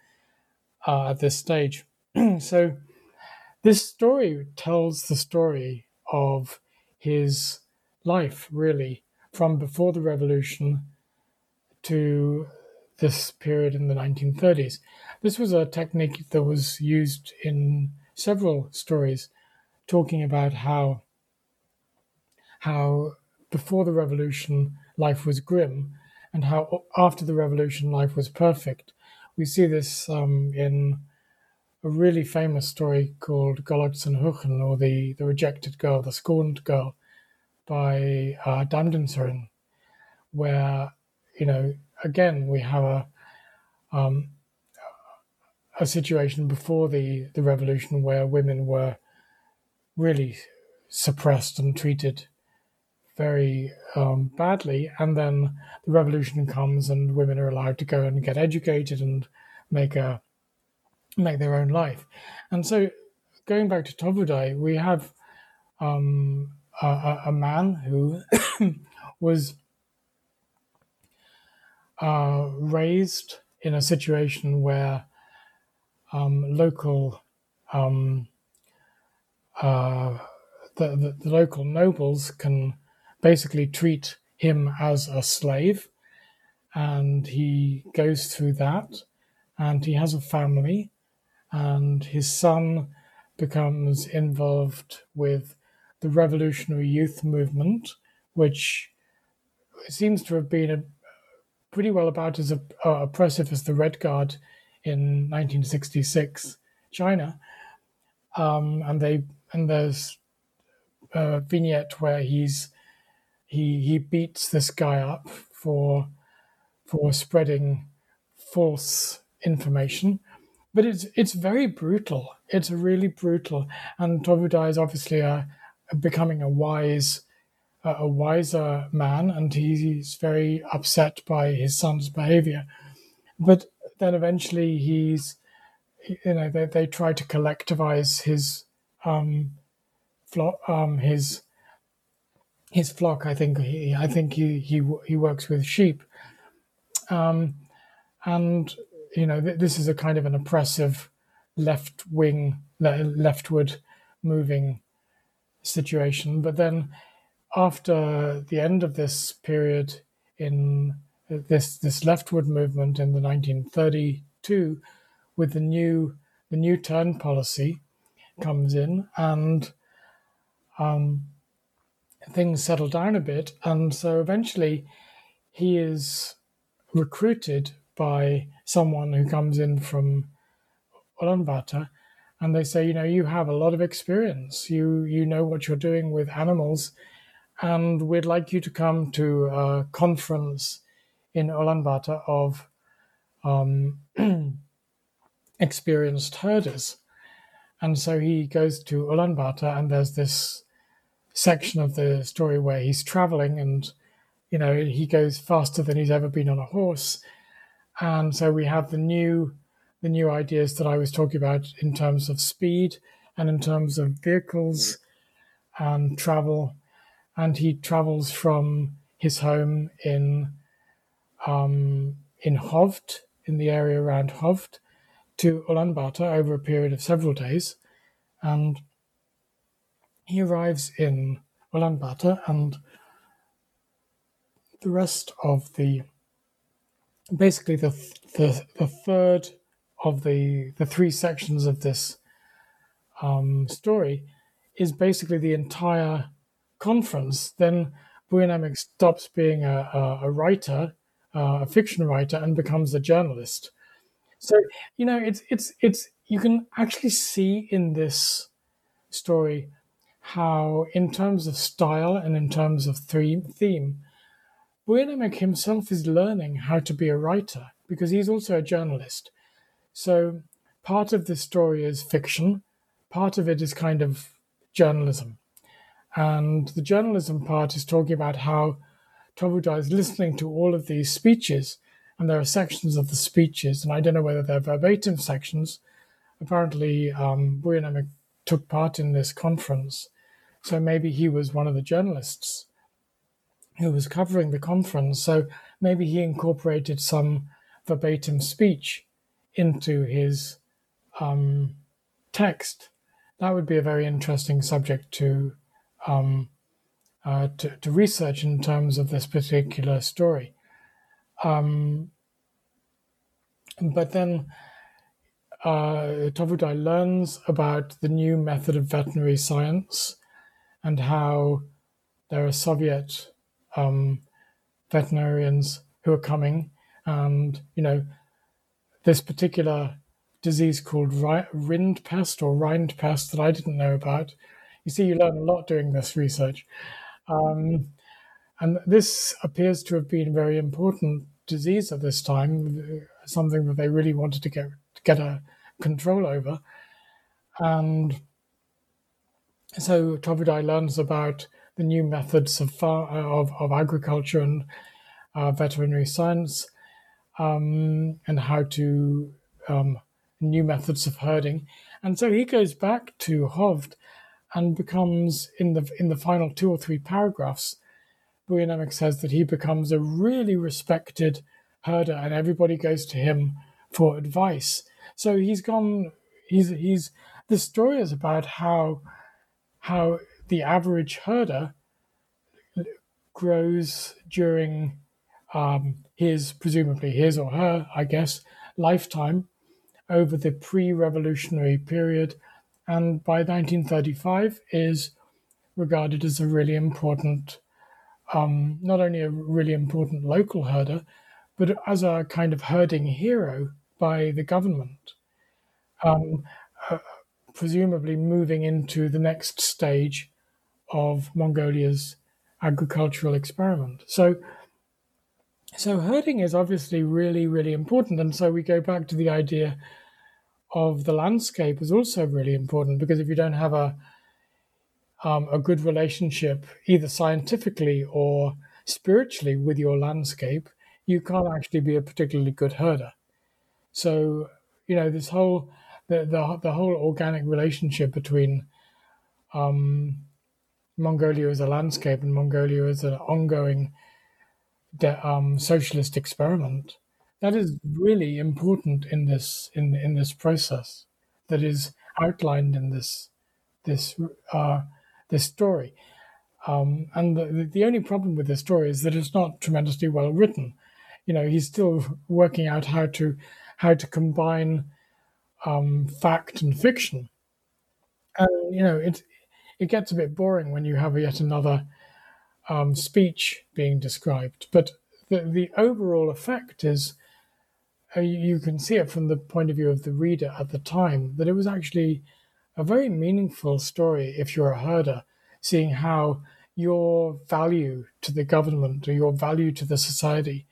uh, at this stage. so, this story tells the story of his life, really, from before the revolution to this period in the 1930s. This was a technique that was used in several stories talking about how how before the revolution life was grim and how after the revolution life was perfect. We see this um, in a really famous story called Golotzen or the, the Rejected Girl, the Scorned Girl, by uh, where, you know, again, we have a, um, a situation before the, the revolution where women were really suppressed and treated very um, badly. And then the revolution comes, and women are allowed to go and get educated and make a make their own life. And so, going back to Tobudai, we have um, a, a, man who was uh, raised in a situation where um, local um, uh, the, the, the, local nobles can basically treat him as a slave and he goes through that and he has a family and his son becomes involved with the revolutionary youth movement which seems to have been a, pretty well about as uh, oppressive as the red guard in 1966 China, um, and they and there's a vignette where he's he he beats this guy up for for spreading false information, but it's it's very brutal. It's really brutal, and Tobudai is obviously a, a becoming a wise a wiser man, and he's very upset by his son's behavior. But then eventually he's you know they, they try to collectivize his um flock um his his flock i think he i think he he he works with sheep um and you know th- this is a kind of an oppressive left wing leftward moving situation. But then after the end of this period in this this leftward movement in the 1932 with the new the new turn policy comes in and um, things settle down a bit. And so eventually he is recruited by someone who comes in from Ulaanbaatar and they say you know you have a lot of experience you you know what you're doing with animals and we'd like you to come to a conference in Ulaanbaatar of um, experienced herders. And so he goes to Ulaanbaatar, and there's this section of the story where he's traveling, and you know he goes faster than he's ever been on a horse. And so we have the new the new ideas that I was talking about in terms of speed and in terms of vehicles and travel. And he travels from his home in um, in Hovd, in the area around Hovd, to Ulaanbaatar over a period of several days. And he arrives in Ulaanbaatar, and the rest of the basically the, the, the third of the the three sections of this um, story is basically the entire conference. Then Buyannemek stops being a, a, a writer uh, a fiction writer and becomes a journalist. So you know, it's it's it's you can actually see in this story how, in terms of style and in terms of theme, theme, Buyannemek himself is learning how to be a writer because he's also a journalist. So part of the story is fiction, part of it is kind of journalism. And the journalism part is talking about how Tobudai is listening to all of these speeches and there are sections of the speeches, and I don't know whether they're verbatim sections. Apparently, um, Buyannemek took part in this conference, so maybe he was one of the journalists who was covering the conference. So maybe he incorporated some verbatim speech into his um, text. That would be a very interesting subject to, um, uh, to, to research in terms of this particular story. Um, but then uh, Tobudai learns about the new method of veterinary science and how there are Soviet um, veterinarians who are coming, and you know this particular disease called Rinderpest or Rinderpest that I didn't know about. You see, you learn a lot doing this research, um, and this appears to have been a very important disease at this time, something that they really wanted to get to get a control over, and so Tobudai learns about the new methods of far, of, of agriculture and uh, veterinary science, um, and how to um, new methods of herding. And so he goes back to Hovd and becomes in the in the final two or three paragraphs, Buyannemek says that he becomes a really respected herder, and everybody goes to him for advice. So he's gone. He's he's. The story is about how how the average herder grows during um, his, presumably his or her, I guess, lifetime over the pre revolutionary period. And by 1935 is regarded as a really important, um, not only a really important local herder, but as a kind of herding hero by the government. Um, uh, presumably moving into the next stage of Mongolia's agricultural experiment. So, so herding is obviously really, really important. And so we go back to the idea of the landscape is also really important because if you don't have a um, a good relationship, either scientifically or spiritually, with your landscape, you can't actually be a particularly good herder. So, you know, this whole the the, the whole organic relationship between um, Mongolia as a landscape and Mongolia as an ongoing de- um, socialist experiment. That is really important in this in in this process that is outlined in this this uh, this story. Um, and the, the only problem with this story is that it's not tremendously well written. You know, he's still working out how to how to combine um, fact and fiction. And you know, it it gets a bit boring when you have yet another um, speech being described. But the the overall effect is uh, you can see it from the point of view of the reader at the time that it was actually a very meaningful story if you're a herder, seeing how your value to the government or your value to the society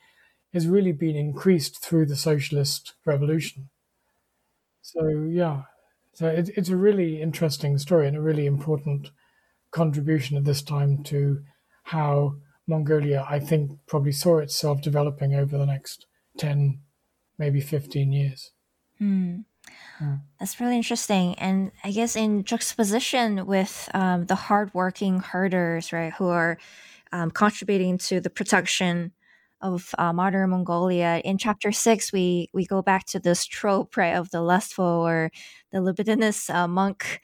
has really been increased through the socialist revolution. So yeah, so it, it's a really interesting story and a really important contribution at this time to how Mongolia, I think, probably saw itself developing over the next 10, maybe 15 years. Mm. That's really interesting. And I guess in juxtaposition with um, the hardworking herders, right, who are um, contributing to the protection of uh, modern Mongolia. In chapter six, we we go back to this trope, right, of the lustful or the libidinous uh, monk.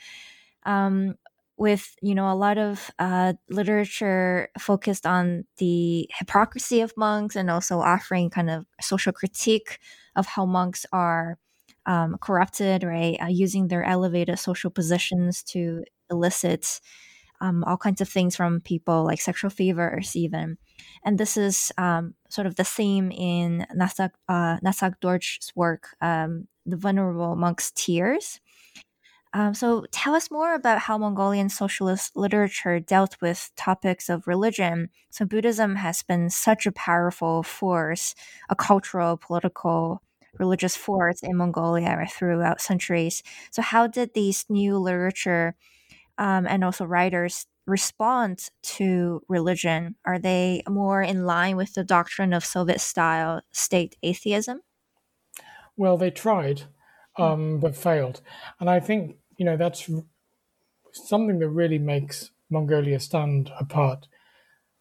Um, with you know a lot of uh, literature focused on the hypocrisy of monks and also offering kind of social critique of how monks are um, corrupted right uh, using their elevated social positions to elicit um, all kinds of things from people like sexual favors even and this is um, sort of the same in Nasak, uh, Natsagdorj's work, um, The Venerable Monk's Tears. Um, so tell us more about how Mongolian socialist literature dealt with topics of religion. So Buddhism has been such a powerful force, a cultural, political, religious force in Mongolia throughout centuries. So how did these new literature um, and also writers respond to religion? Are they more in line with the doctrine of Soviet style state atheism? Well, they tried, um, but failed. And I think, you know, that's something that really makes Mongolia stand apart.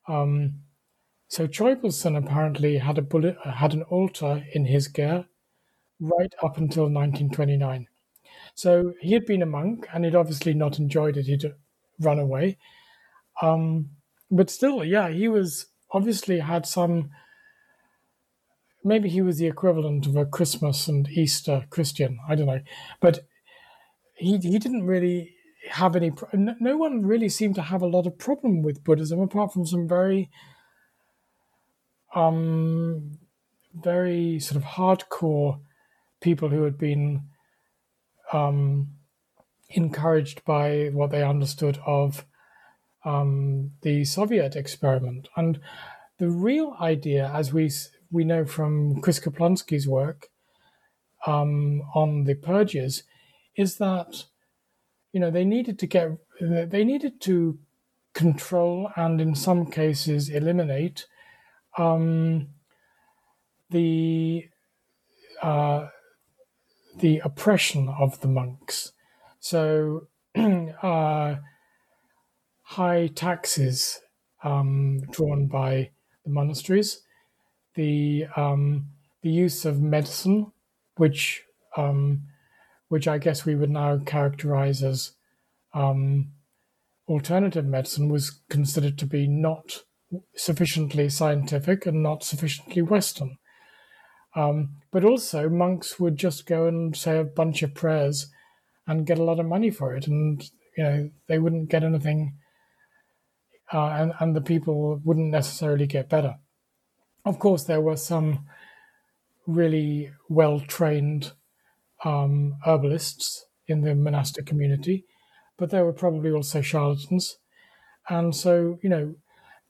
Um, so Choibalsan apparently had a bullet, had an altar in his ger right up until 1929. So he had been a monk and he'd obviously not enjoyed it. He'd run away. Um, but still, yeah, he was obviously had some. Maybe he was the equivalent of a Christmas and Easter Christian. I don't know, but he he didn't really have any. No one really seemed to have a lot of problem with Buddhism, apart from some very, um, very sort of hardcore people who had been um, encouraged by what they understood of um, the Soviet experiment. And the real idea, as we we know from Chris Kaplonski's work um, on the purges, is that you know they needed to get they needed to control and in some cases eliminate um, the uh, the oppression of the monks. So, uh, high taxes um, drawn by the monasteries, the um, the use of medicine, which um, which I guess we would now characterize as um, alternative medicine, was considered to be not sufficiently scientific and not sufficiently Western. Um, but also, monks would just go and say a bunch of prayers and get a lot of money for it, and you know they wouldn't get anything, uh, and and the people wouldn't necessarily get better. Of course, there were some really well trained um, herbalists in the monastic community, but there were probably also charlatans, and so you know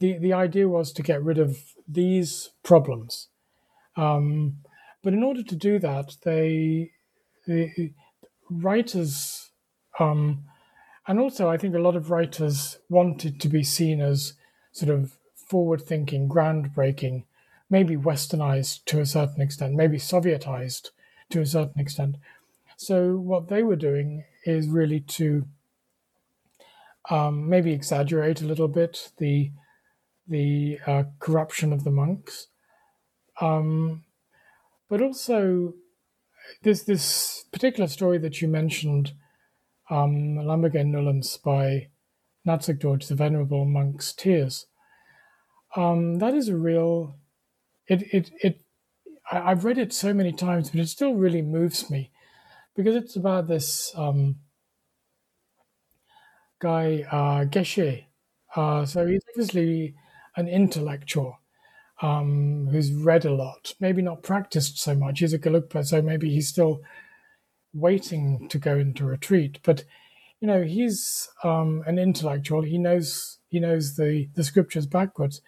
the the idea was to get rid of these problems um, but in order to do that, they the writers um, and also I think a lot of writers wanted to be seen as sort of forward-thinking, groundbreaking, maybe westernized to a certain extent, maybe Sovietized to a certain extent. So what they were doing is really to um, maybe exaggerate a little bit the the uh, corruption of the monks, um, but also, there's this particular story that you mentioned, um, Lambugain Nulims by Natsagdorj, the Venerable Monk's Tears. Um, that is a real. It it it. I, have read it so many times, but it still really moves me, because it's about this um, guy uh, Geshe. Uh, so he's obviously an intellectual, um, who's read a lot, maybe not practiced so much. He's a Gelugpa, so maybe he's still waiting to go into retreat. But you know, he's um, an intellectual. He knows he knows the the scriptures backwards,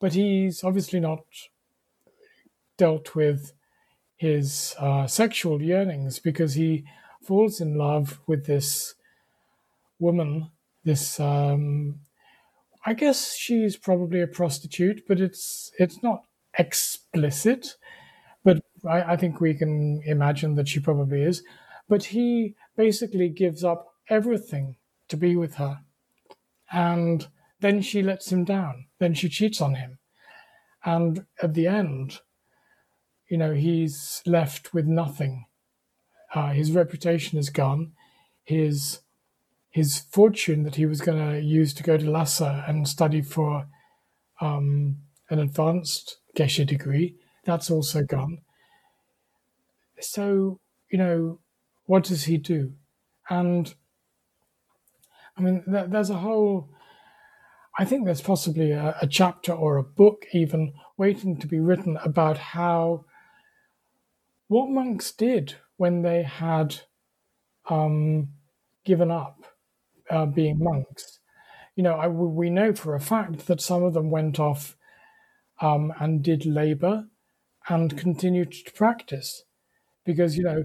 but he's obviously not dealt with his uh, sexual yearnings because he falls in love with this woman, this um, I guess she's probably a prostitute, but it's it's not explicit. But I, I think we can imagine that she probably is. But he basically gives up everything to be with her, and then she lets him down. Then she cheats on him, and at the end, you know, he's left with nothing. Uh, his reputation is gone. His his fortune that he was going to use to go to Lhasa and study for um, an advanced Geshe degree, that's also gone. So, you know, what does he do? And I mean, there's a whole, I think there's possibly a, a chapter or a book even waiting to be written about how, what monks did when they had um, given up uh, being monks. You know, I, we know for a fact that some of them went off um, and did labor and continued to practice because, you know,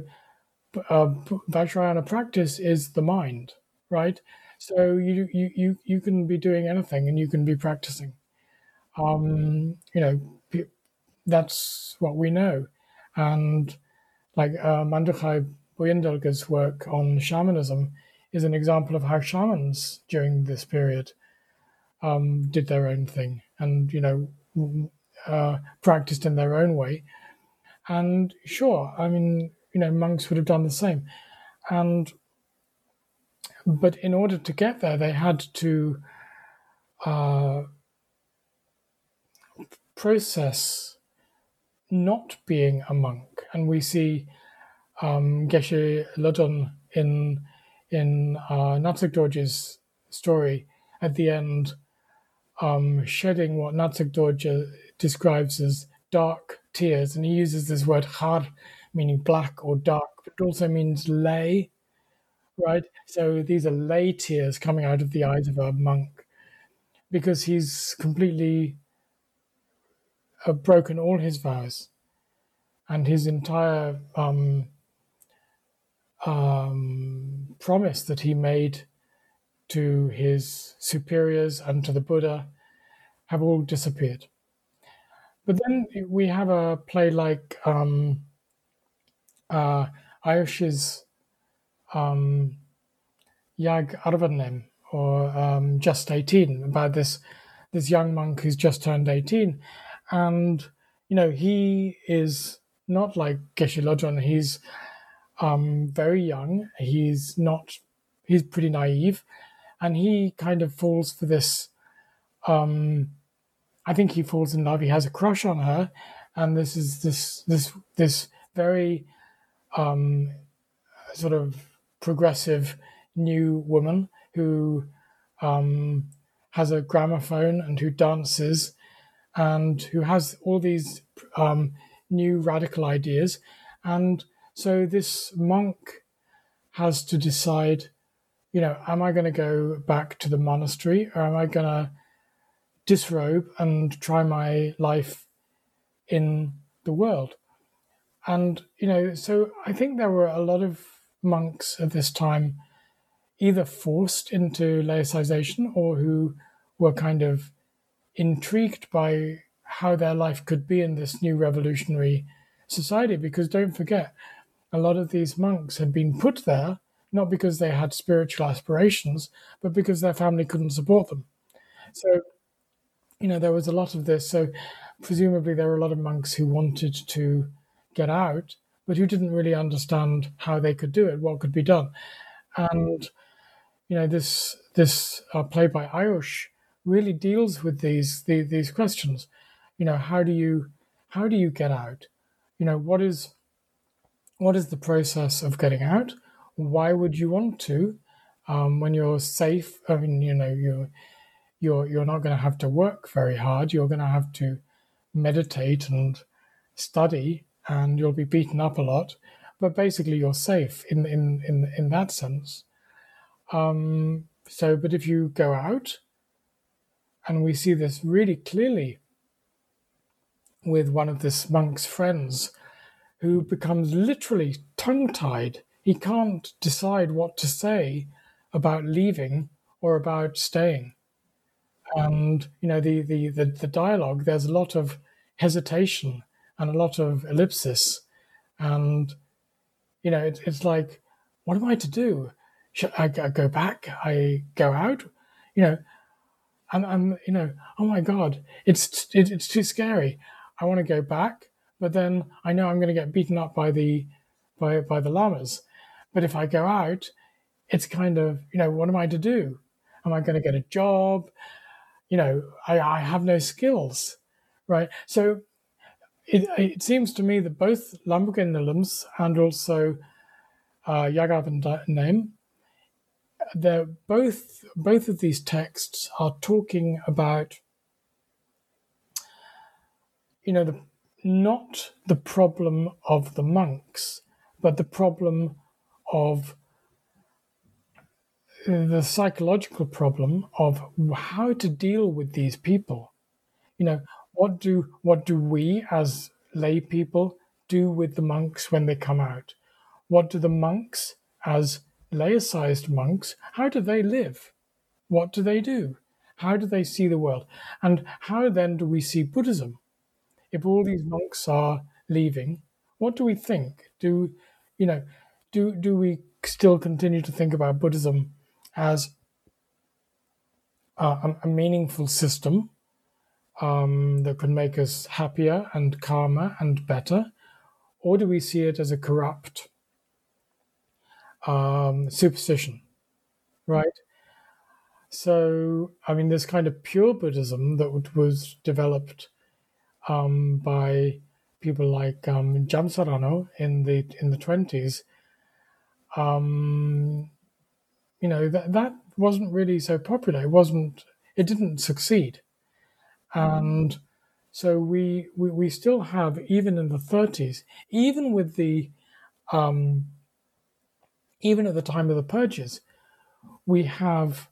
uh, Vajrayana practice is the mind, right? So you you you you can be doing anything and you can be practicing. Um, you know, that's what we know, and like uh, Manduhai Buyandelger's work on shamanism is an example of how shamans during this period um, did their own thing and you know uh, practiced in their own way. And sure, I mean, you know, monks would have done the same. And but in order to get there, they had to uh, process not being a monk, and we see um, Geshe Lodron in in uh, Natsagdorj's story at the end, um, shedding what Natsik Dorje describes as dark tears, and he uses this word har, meaning black or dark, but it also means lay, right? So these are lay tears coming out of the eyes of a monk because he's completely uh, broken all his vows and his entire um, um, promise that he made to his superiors and to the Buddha have all disappeared. But then we have a play like um, uh, Ayush's um, Yag Arvanem, or um, Just 18, about this this young monk who's just turned 18. And, you know, he is not like Geshe Lodron. He's um, very young. He's not, he's pretty naive. And he kind of falls for this. Um, I think he falls in love. He has a crush on her. And this is this, this, this very um, sort of progressive new woman who um, has a gramophone and who dances and who has all these um, new radical ideas. And so this monk has to decide, you know, am I going to go back to the monastery or am I going to disrobe and try my life in the world? And, you know, so I think there were a lot of monks at this time either forced into laicization or who were kind of intrigued by how their life could be in this new revolutionary society. Because don't forget, a lot of these monks had been put there not because they had spiritual aspirations, but because their family couldn't support them. So, you know, there was a lot of this. So, presumably, there were a lot of monks who wanted to get out, but who didn't really understand how they could do it, what could be done. And, you know, this this uh, play by Ayush really deals with these, these these questions. You know, how do you how do you get out? You know, what is what is the process of getting out? Why would you want to um, when you're safe? I mean, you know, you're you're you're not going to have to work very hard. You're going to have to meditate and study, and you'll be beaten up a lot. But basically, you're safe in in in in that sense. Um, so, but if you go out, and we see this really clearly with one of this monk's friends who becomes literally tongue tied. He can't decide what to say about leaving or about staying. And, you know, the, the, the, the dialogue, there's a lot of hesitation and a lot of ellipsis. And, you know, it, it's like, what am I to do? Should I, go back? I go out? You know, and, and you know, oh my God, it's, it, it's too scary. I want to go back but then I know I'm going to get beaten up by the by by the lamas. But if I go out, it's kind of you know what am I to do? Am I going to get a job? You know, I, I have no skills, right? So it, it seems to me that both Lambuk and also uh, Yagav and they're both both of these texts are talking about you know the not the problem of the monks, but the problem of the psychological problem of how to deal with these people. You know, what do what do we as lay people do with the monks when they come out? What do the monks as laicized monks, how do they live? What do they do? How do they see the world? And how then do we see Buddhism? If all these monks are leaving, what do we think? Do you know? Do do we still continue to think about Buddhism as a, a meaningful system um, that could make us happier and calmer and better, or do we see it as a corrupt um, superstition? Right. So, I mean, this kind of pure Buddhism that was developed um, by people like um, Jamtsarano in the in the twenties, um, you know that that wasn't really so popular. It wasn't. It didn't succeed, and so we we, we still have even in the thirties, even with the um, even at the time of the purges, we have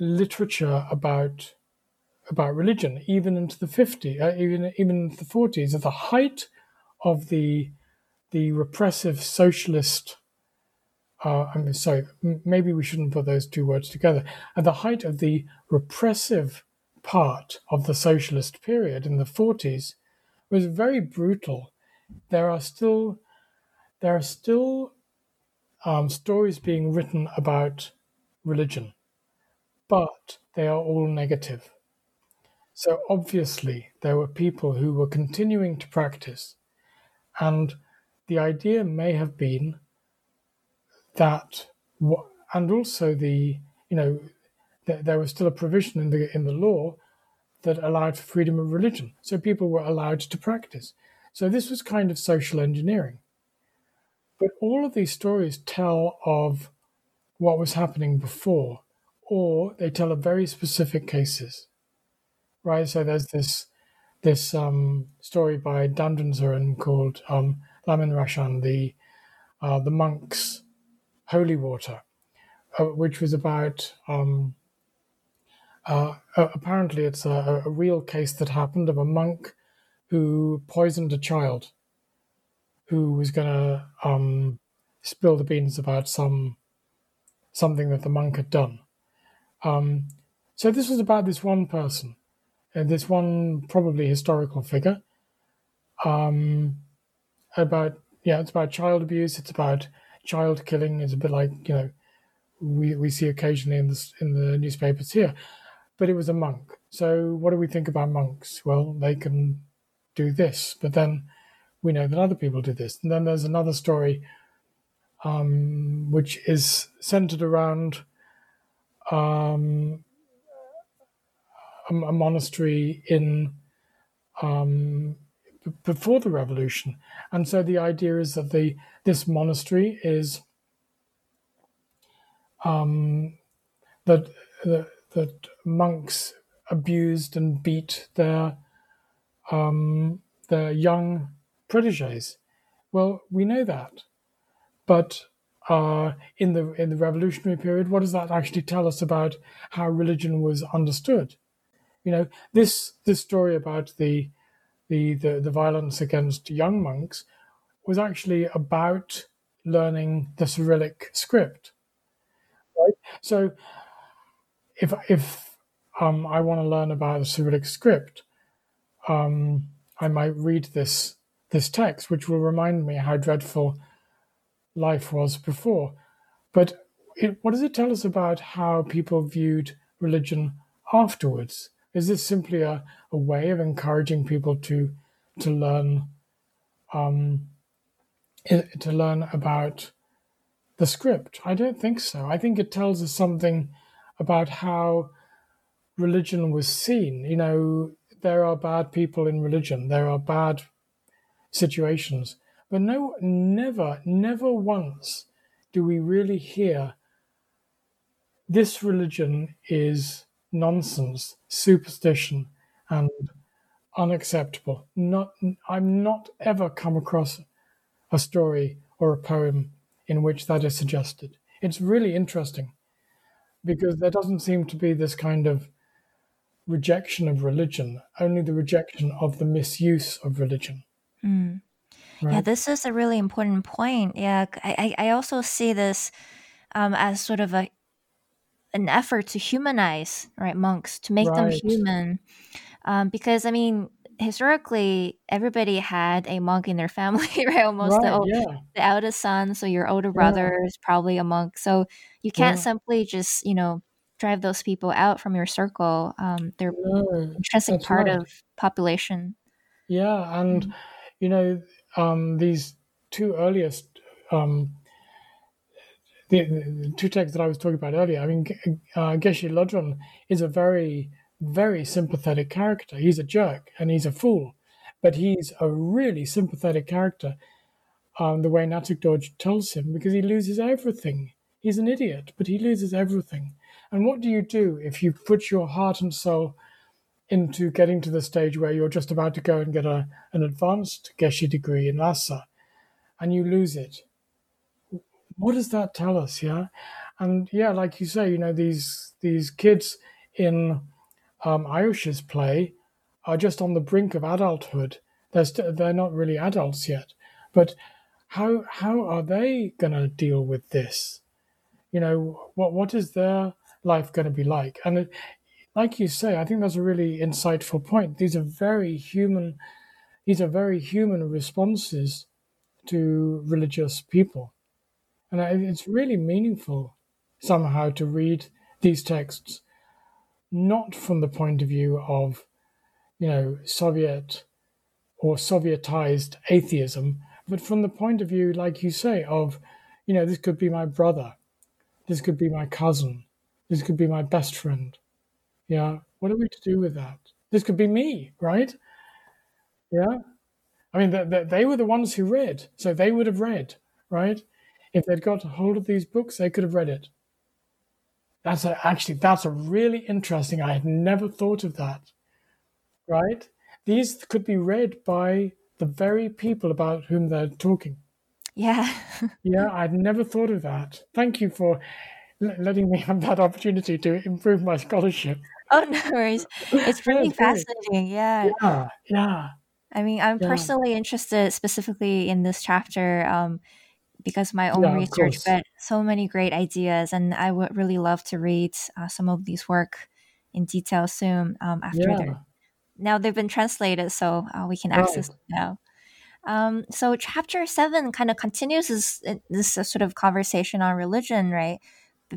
literature about about religion, even into the 50s, uh, even even into the 40s, at the height of the the repressive socialist. Uh, I'm sorry, maybe we shouldn't put those two words together. At the height of the repressive part of the socialist period in the 40s was very brutal. There are still there are still um, stories being written about religion, but they are all negative. So obviously, there were people who were continuing to practice, and the idea may have been that, and also the you know, there was still a provision in the in the law that allowed for freedom of religion, so people were allowed to practice. So this was kind of social engineering. But all of these stories tell of what was happening before, or they tell of very specific cases right? So there's this this um, story by Damdinsuren called um, Lamin Rashan, the uh, the monks' holy water, uh, which was about. Um, uh, apparently, it's a, a, real case that happened of a monk who poisoned a child who was going to um, spill the beans about some something that the monk had done. Um, so this was about this one person this one probably historical figure. Um, about yeah it's about child abuse. It's about child killing. It's a bit like you know we, we see occasionally in the, in the newspapers here. But it was a monk. So what do we think about monks? Well they can do this but then we know that other people do this. And then there's another story um, which is centered around um, a, a monastery in um, b- before the revolution, and so the idea is that the this monastery is um, that that monks abused and beat their um, their young proteges. Well, we know that, but uh, in the in the revolutionary period, what does that actually tell us about how religion was understood? You know, this this story about the the the, the violence against young monks was actually about learning the Cyrillic script. Right? So if if um, I want to learn about the Cyrillic script, um, I might read this this text, which will remind me how dreadful life was before. But it, what does it tell us about how people viewed religion afterwards? Is this simply a, a way of encouraging people to to learn um, to learn about the script? I don't think so. I think it tells us something about how religion was seen. You know, there are bad people in religion. There are bad situations, but no, never, never once do we really hear this religion is nonsense, superstition, and unacceptable. Not, I'm not ever come across a story or a poem in which that is suggested. It's really interesting because there doesn't seem to be this kind of rejection of religion, only the rejection of the misuse of religion. Mm. Right? Yeah, this is a really important point. Yeah, I, I also see this um, as sort of a an effort to humanize right monks to make them human um, because i mean historically everybody had a monk in their family right almost the, Right. ol- Yeah. the eldest son so your older Yeah. brother is probably a monk so you can't Yeah. simply just you know drive those people out from your circle um, they're No. intrinsic That's part right. of population Yeah, and you know, um, these two earliest, um, the, the two texts that I was talking about earlier. I mean, uh, Geshe Lodron is a very, very sympathetic character. He's a jerk and he's a fool, but he's a really sympathetic character. Um, the way Natsagdorj tells him, because he loses everything. He's an idiot, but he loses everything. And what do you do if you put your heart and soul into getting to the stage where you're just about to go and get a, an advanced Geshe degree in Lhasa and you lose it. What does that tell us? Yeah. And yeah, like you say, you know, these these kids in um, Ayush's play are just on the brink of adulthood. They're, st- they're not really adults yet. But how how are they going to deal with this? You know, what what is their life going to be like? And it, like you say, I think that's a really insightful point. These are very human. These are very human responses to religious people, and it's really meaningful somehow to read these texts, not from the point of view of, you know, Soviet or Sovietized atheism, but from the point of view, like you say, of, you know, this could be my brother, this could be my cousin, this could be my best friend. Yeah. What are we to do with that? This could be me, right? Yeah. I mean, they, they were the ones who read, so they would have read, right? If they'd got hold of these books, they could have read it. That's a, actually that's a really interesting. I had never thought of that, right? These could be read by the very people about whom they're talking. yeah Yeah, I'd never thought of that. Thank you for l- letting me have that opportunity to improve my scholarship. oh no worries it's Yeah, really great. fascinating yeah Yeah, yeah, I mean, I'm Yeah. personally interested specifically in this chapter um, because my own Yeah, research, but so many great ideas, and I would really love to read uh, some of these work in detail soon. Um, after yeah. they're now they've been translated, so uh, we can Right. access them now. Um, so chapter seven kind of continues this this uh, sort of conversation on religion, right?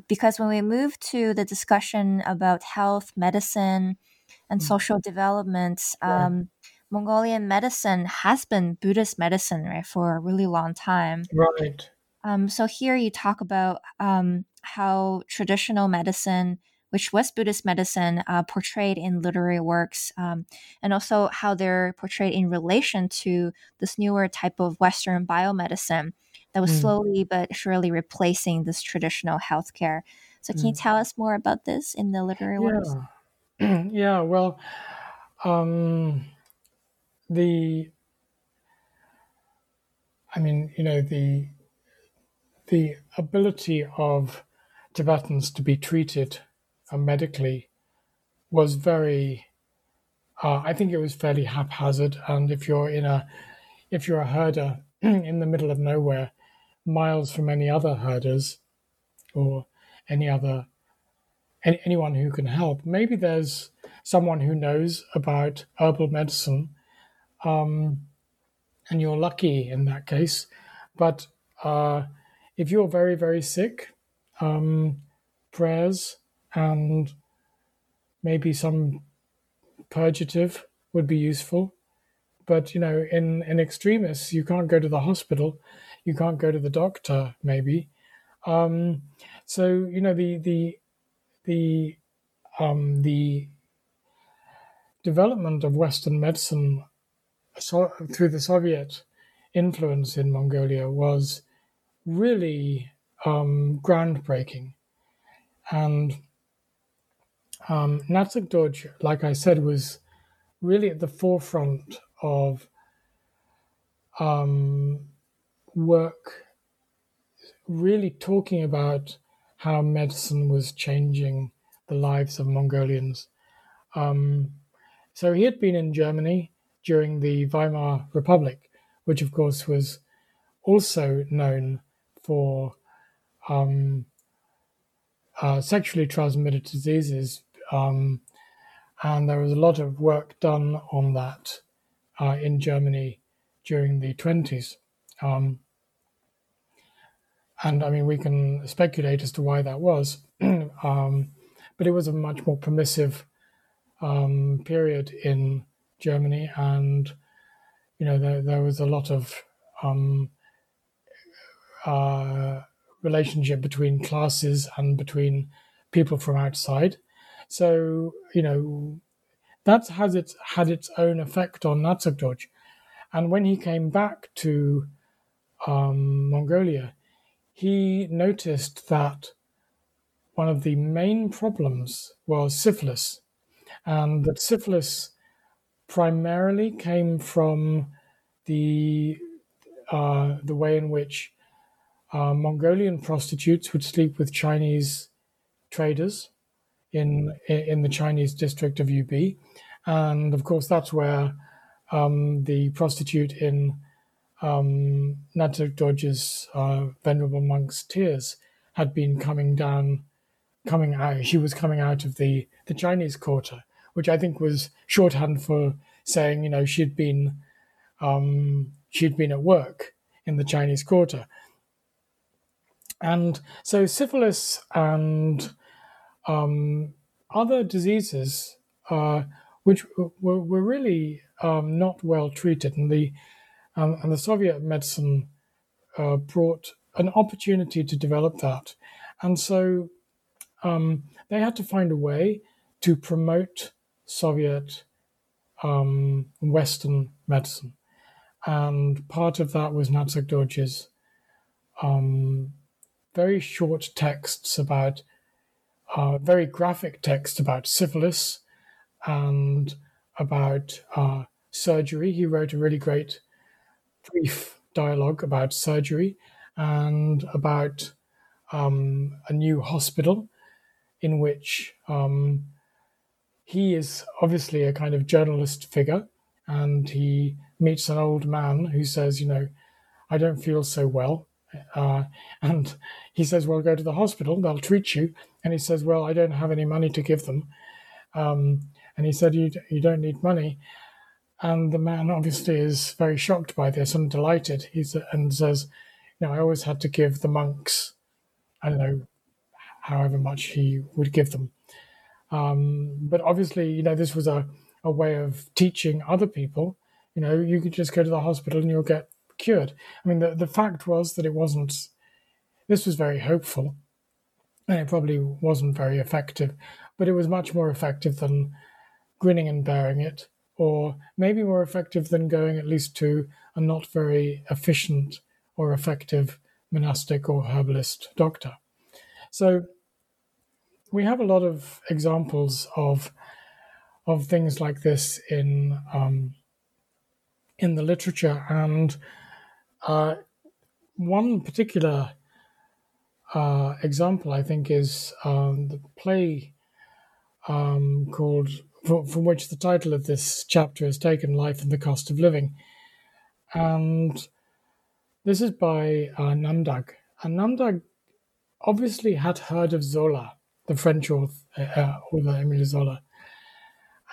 Because when we move to the discussion about health, medicine, and Mm. social development, um, Mongolian medicine has been Buddhist medicine, right, for a really long time. Right. Um, so here you talk about um, how traditional medicine, which was Buddhist medicine, uh, portrayed in literary works, um, and also how they're portrayed in relation to this newer type of Western biomedicine that was Mm. slowly but surely replacing this traditional healthcare. So can you Mm. tell us more about this in the literary works? Yeah. yeah. Well, um, the. I mean, you know, the the ability of Tibetans to be treated uh, medically was very. Uh, I think it was fairly haphazard, and if you're in a if you're a herder in the middle of nowhere, miles from any other herders or any other any, anyone who can help. Maybe there's someone who knows about herbal medicine, um, and you're lucky in that case. But uh, if you're very, very sick, um, prayers and maybe some purgative would be useful. But you know, in in extremis, you can't go to the hospital, you can't go to the doctor, maybe. Um, so you know, the the the um, the development of Western medicine so, through the Soviet influence in Mongolia was really um, groundbreaking. And um, Natsuk like I said, was really at the forefront of um, work, really talking about how medicine was changing the lives of Mongolians. Um, so he had been in Germany during the Weimar Republic, which of course was also known for um, uh, sexually transmitted diseases. Um, and there was a lot of work done on that uh, in Germany during the 20s. Um, and I mean, we can speculate as to why that was, um, but it was a much more permissive um, period in Germany, and you know, there, there was a lot of um, uh, relationship between classes and between people from outside. So, you know, that has its had its own effect on Natsagdorj. And when he came back to um, Mongolia, he noticed that one of the main problems was syphilis, and that syphilis primarily came from the uh, the way in which uh, Mongolian prostitutes would sleep with Chinese traders in in the Chinese district of UB, and of course that's where um, the prostitute in um, Natsagdorj's uh, venerable monk's tears had been coming down, coming out. She was coming out of the the Chinese quarter, which I think was shorthand for saying, you know, she'd been um, she'd been at work in the Chinese quarter. And so syphilis and um, other diseases, uh, which were, were really um, not well treated, and the um, and the Soviet medicine uh, brought an opportunity to develop that, and so um, they had to find a way to promote Soviet um, Western medicine, and part of that was Natsagdorj's um, very short texts about, uh, very graphic texts about syphilis and about uh, surgery. He wrote a really great brief dialogue about surgery and about um, a new hospital in which um, he is obviously a kind of journalist figure and he meets an old man who says, You know, I don't feel so well. Uh, and he says, Well, go to the hospital, they'll treat you. And he says, Well, I don't have any money to give them. Um, and he said, you, you don't need money. And the man obviously is very shocked by this and delighted. He's, and says, You know, I always had to give the monks, I don't know, however much he would give them. Um, but obviously, you know, this was a, a way of teaching other people. You know, you could just go to the hospital and you'll get cured. I mean, the, the fact was that it wasn't, this was very hopeful and it probably wasn't very effective, but it was much more effective than grinning and bearing it, or maybe more effective than going at least to a not very efficient or effective monastic or herbalist doctor. So we have a lot of examples of of things like this in um, in the literature, and uh, one particular uh, example, I think, is um, the play um, called, from which the title of this chapter is taken, "Life and the Cost of Living," and this is by uh, Namdag. And Namdag obviously had heard of Zola, the French author, uh, author Emile Zola,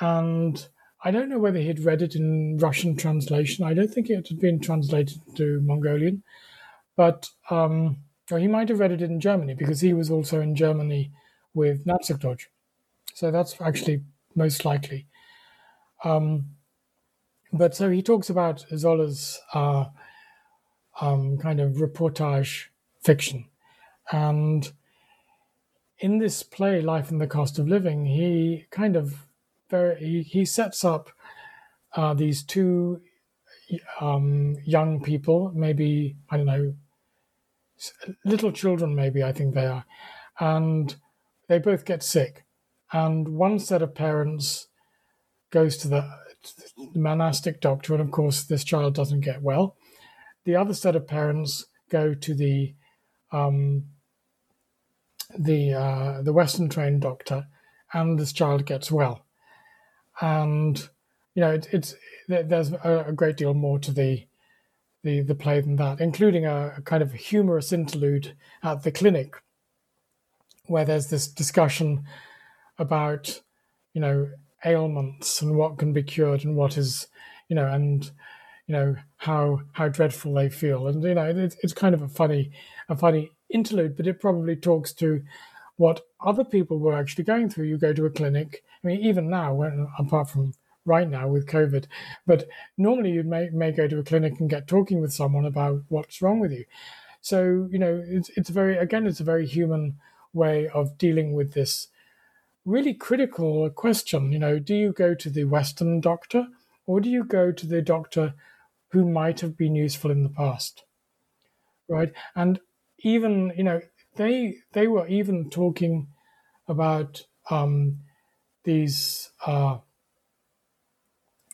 and I don't know whether he'd read it in Russian translation. I don't think it had been translated to Mongolian, but um, or he might have read it in Germany because he was also in Germany with Natsagdorj. So that's actually most likely. Um, but so he talks about Zola's uh, um, kind of reportage fiction. And in this play, Life and the Cost of Living, he kind of very he, he sets up uh, these two um, young people, maybe I don't know, little children, maybe I think they are, and they both get sick, and one set of parents goes to the, monastic doctor, and of course this child doesn't get well. The other set of parents go to the um, the uh, the Western trained doctor, and this child gets well. And you know it, it's there's a, great deal more to the the the play than that, including a, a kind of humorous interlude at the clinic, where there's this discussion about you know ailments and what can be cured and what is you know and you know how how dreadful they feel. And you know it's, it's kind of a funny a funny interlude but it probably talks to what other people were actually going through you go to a clinic i mean even now when apart from right now with COVID. But normally you may, may go to a clinic and get talking with someone about what's wrong with you. So, you know, it's, it's very, again, it's a very human way of dealing with this really critical question. You know, do you go to the Western doctor or do you go to the doctor who might have been useful in the past? Right. And even, you know, they, they were even talking about um, these uh,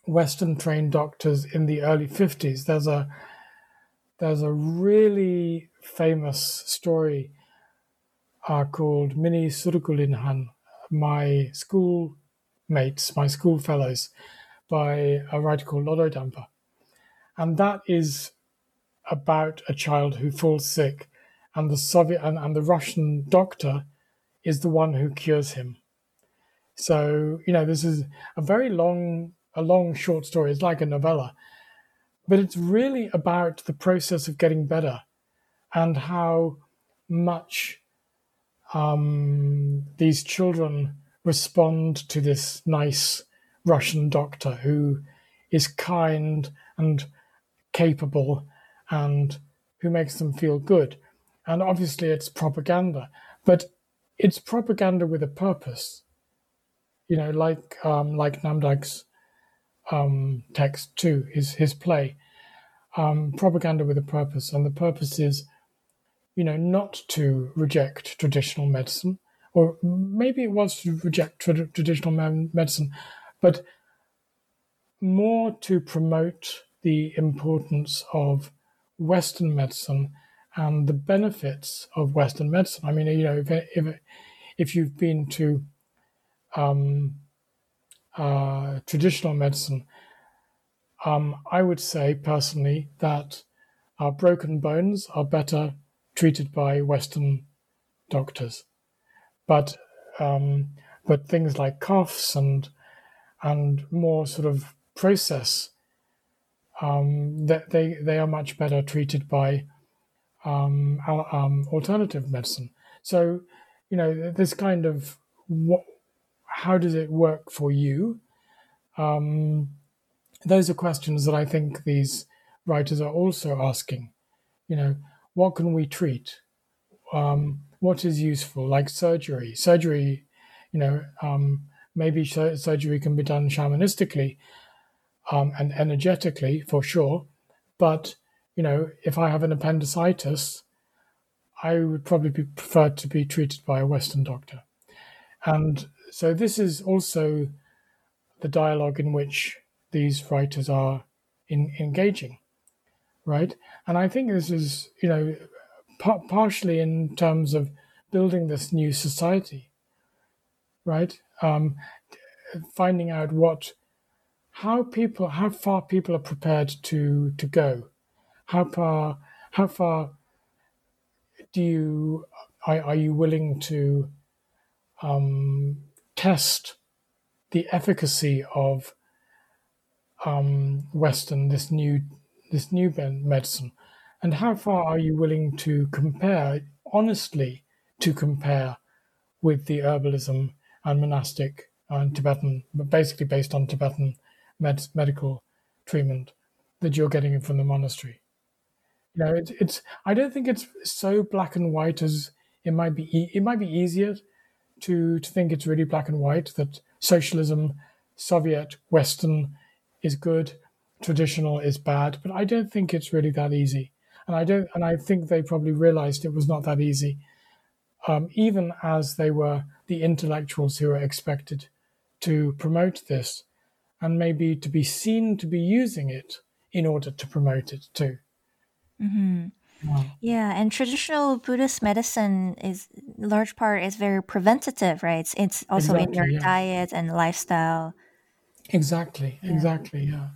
Western trained doctors in the early 50s. There's a there's a really famous story uh, called Mini Surkulinhan, my school mates, my school fellows, by a writer called Lodoidamba. And that is about a child who falls sick and the Soviet and, and the Russian doctor is the one who cures him. So, you know, this is a very long a long short story. It's like a novella, but it's really about the process of getting better and how much um, these children respond to this nice Russian doctor who is kind and capable and who makes them feel good. And obviously, it's propaganda, but it's propaganda with a purpose. You know, like um, like Namdag's um, text too, his his play, um, propaganda with a purpose, and the purpose is, you know, not to reject traditional medicine, or maybe it was to reject tra- traditional medicine, but more to promote the importance of Western medicine and the benefits of Western medicine. I mean, you know, if if, if you've been to um, uh, traditional medicine, um, I would say personally that our broken bones are better treated by Western doctors, but um, but things like coughs and and more sort of process um, that they they are much better treated by um, um, alternative medicine. So you know this kind of what how does it work for you? Um, those are questions that I think these writers are also asking. You know, what can we treat? Um, what is useful, like surgery? Surgery, you know, um, maybe surgery can be done shamanistically um, and energetically for sure. But, you know, if I have an appendicitis, I would probably be preferred to be treated by a Western doctor. And so this is also the dialogue in which these writers are in, engaging, right? And I think this is, you know, par- partially in terms of building this new society, right? Um, finding out what, how people, how far people are prepared to to go, how far, how far do you are, are you willing to um, test the efficacy of um, Western this new this new medicine, and how far are you willing to compare honestly to compare with the herbalism and monastic and Tibetan, but basically based on Tibetan med- medical treatment that you're getting from the monastery. You know, it's it's. I don't think it's so black and white as it might be. E- it might be easier to to think it's really black and white that socialism, Soviet, Western is good, traditional is bad. But I don't think it's really that easy, and I don't. And I think they probably realized it was not that easy, um, even as they were the intellectuals who were expected to promote this, and maybe to be seen to be using it in order to promote it too. Mm-hmm. Yeah, and traditional Buddhist medicine is large part is very preventative, right? It's, it's also exactly, in your yeah. diet and lifestyle. Exactly, yeah. exactly, yeah.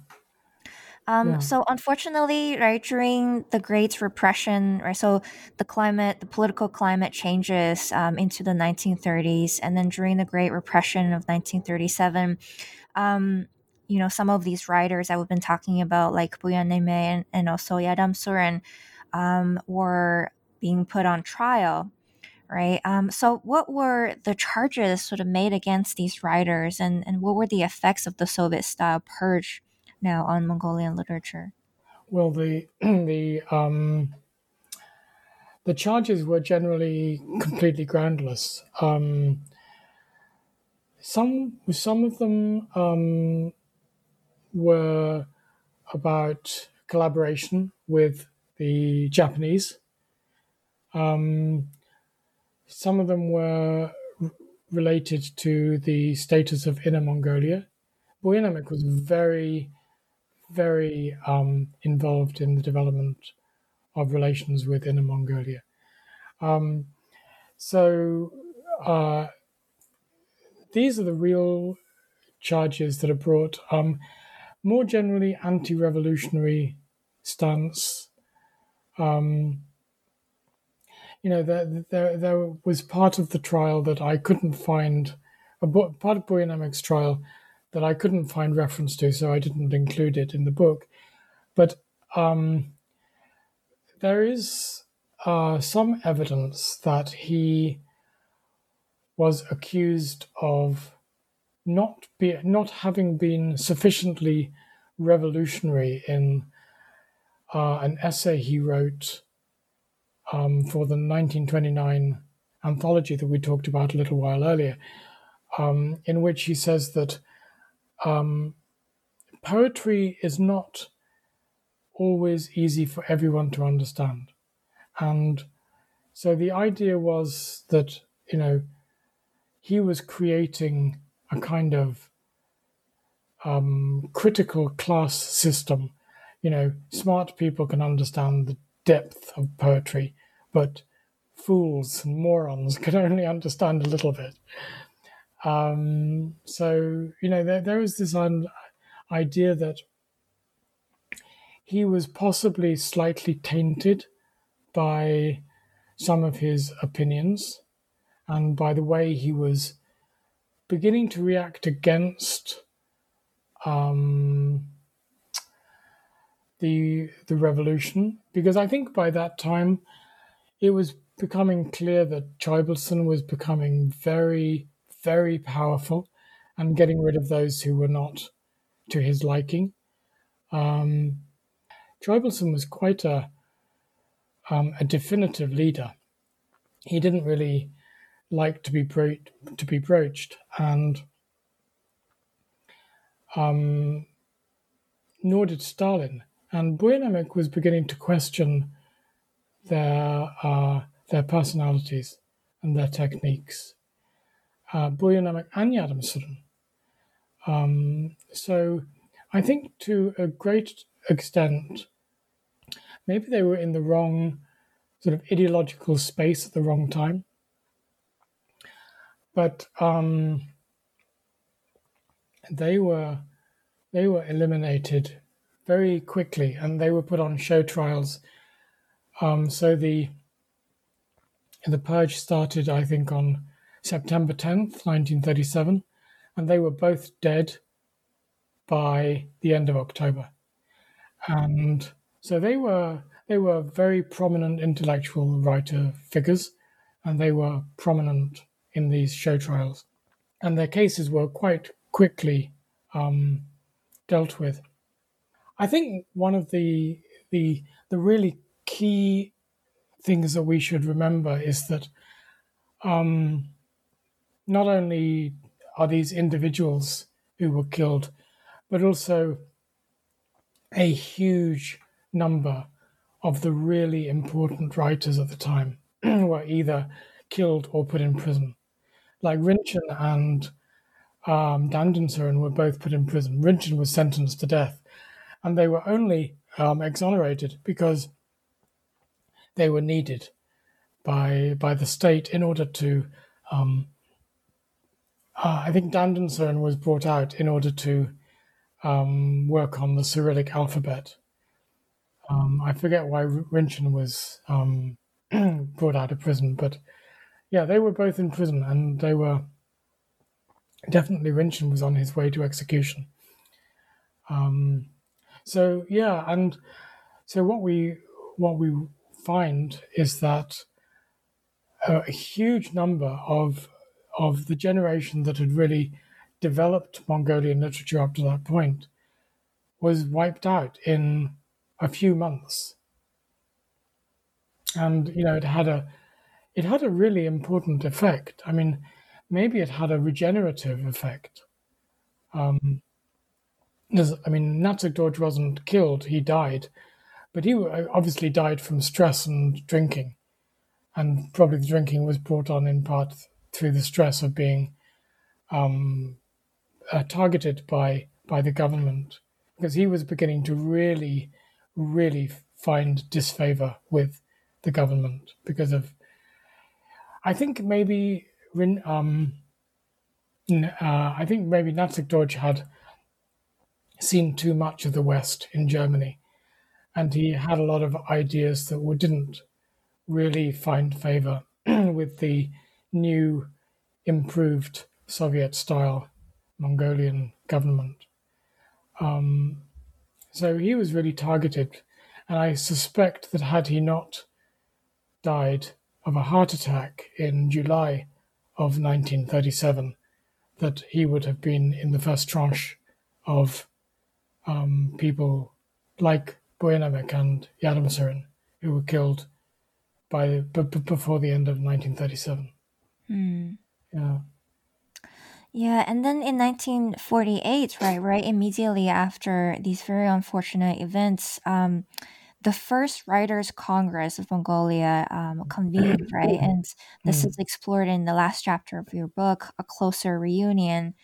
Um, Yeah. So unfortunately, right during the Great Repression, right, so the climate, the political climate changes um, into the 1930s, and then during the Great Repression of 1937, um, you know, some of these writers that we've been talking about, like Buyannemek and, and also Yadam Surin, um, were being put on trial, right? Um, so, what were the charges sort of made against these writers, and, and what were the effects of the Soviet style purge now on Mongolian literature? Well, the the um, the charges were generally completely groundless. Um, some some of them um, were about collaboration with the Japanese. Um, some of them were related to the status of Inner Mongolia. Buyannemek was very, very um, involved in the development of relations with Inner Mongolia. Um, so uh, these are the real charges that are brought. Um, more generally, anti-revolutionary stance. Um, you know, there, there, there was part of the trial that I couldn't find, a part of Buyannemek's trial that I couldn't find reference to, so I didn't include it in the book. But um, there is uh, some evidence that he was accused of not be not having been sufficiently revolutionary in uh, an essay he wrote um, for the 1929 anthology that we talked about a little while earlier, um, in which he says that um, poetry is not always easy for everyone to understand. And so the idea was that, you know, he was creating a kind of um, critical class system. You know, smart people can understand the depth of poetry, but fools and morons can only understand a little bit. Um, so, you know, there, there was this un- idea that he was possibly slightly tainted by some of his opinions and by the way he was beginning to react against um, the the revolution because I think by that time it was becoming clear that Choibalsan was becoming very very powerful and getting rid of those who were not to his liking. Um, was quite a um, a definitive leader. He didn't really like to be to be broached, and um, nor did Stalin. And Buyannemek was beginning to question their uh, their personalities and their techniques. Uh, and Yadamsurin. Um, so I think to a great extent, maybe they were in the wrong sort of ideological space at the wrong time. But um, they were they were eliminated very quickly, and they were put on show trials. Um, so the the purge started, I think, on September tenth, nineteen thirty-seven, and they were both dead by the end of October. And so they were they were very prominent intellectual writer figures, and they were prominent in these show trials, and their cases were quite quickly um, dealt with. I think one of the the the really key things that we should remember is that um, not only are these individuals who were killed, but also a huge number of the really important writers at the time were either killed or put in prison. Like Rinchen and um, were both put in prison. Rinchen was sentenced to death, and they were only um, exonerated because they were needed by by the state in order to. Um, uh, I think Dandensuren was brought out in order to um, work on the Cyrillic alphabet. Um, I forget why Rintchen was um, brought out of prison, but yeah, they were both in prison, and they were definitely Rintchen was on his way to execution. Um, so yeah, and so what we what we find is that a huge number of of the generation that had really developed Mongolian literature up to that point was wiped out in a few months. And you know, it had a it had a really important effect. I mean, maybe it had a regenerative effect. Um, I mean, Natsagdorj wasn't killed; he died, but he obviously died from stress and drinking, and probably the drinking was brought on in part through the stress of being um, uh, targeted by by the government, because he was beginning to really, really find disfavor with the government because of. I think maybe um, uh, I think maybe Natsagdorj had seen too much of the West in Germany, and he had a lot of ideas that didn't really find favor with the new, improved Soviet style Mongolian government. Um, so he was really targeted, and I suspect that had he not died of a heart attack in July of 1937, that he would have been in the first tranche of um, people like Buyannemek and Yadamsurin who were killed by b- b- before the end of 1937. Mm. Yeah. Yeah, and then in 1948, right, right immediately after these very unfortunate events, um, the first Writers' Congress of Mongolia um, convened, right? And this Mm. is explored in the last chapter of your book, A Closer Reunion.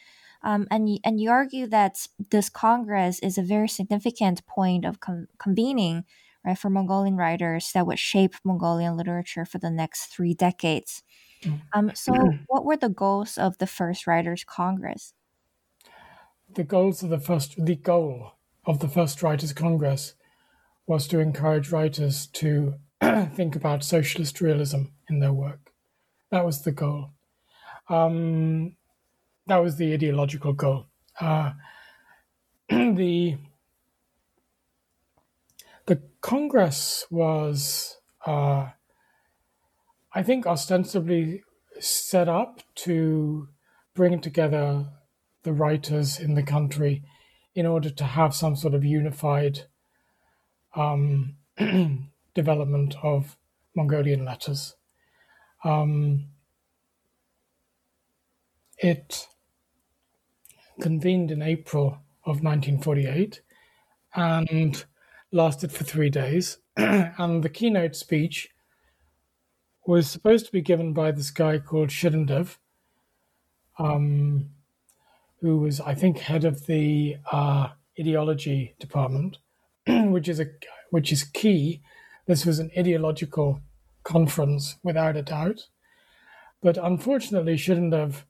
Um, and, and you argue that this Congress is a very significant point of con- convening, right, for Mongolian writers that would shape Mongolian literature for the next three decades. Mm. Um, so, what were the goals of the first Writers' Congress? The goals of the first, the goal of the first Writers' Congress was to encourage writers to think about socialist realism in their work. That was the goal. Um, that was the ideological goal. Uh, the the Congress was, uh, I think, ostensibly set up to bring together the writers in the country in order to have some sort of unified um, development of Mongolian letters. Um, it convened in April of 1948 and lasted for three days. and the keynote speech was supposed to be given by this guy called Shirindev, um, who was, I think, head of the uh, ideology department, which is a which is key. This was an ideological conference, without a doubt. But unfortunately, Shirindev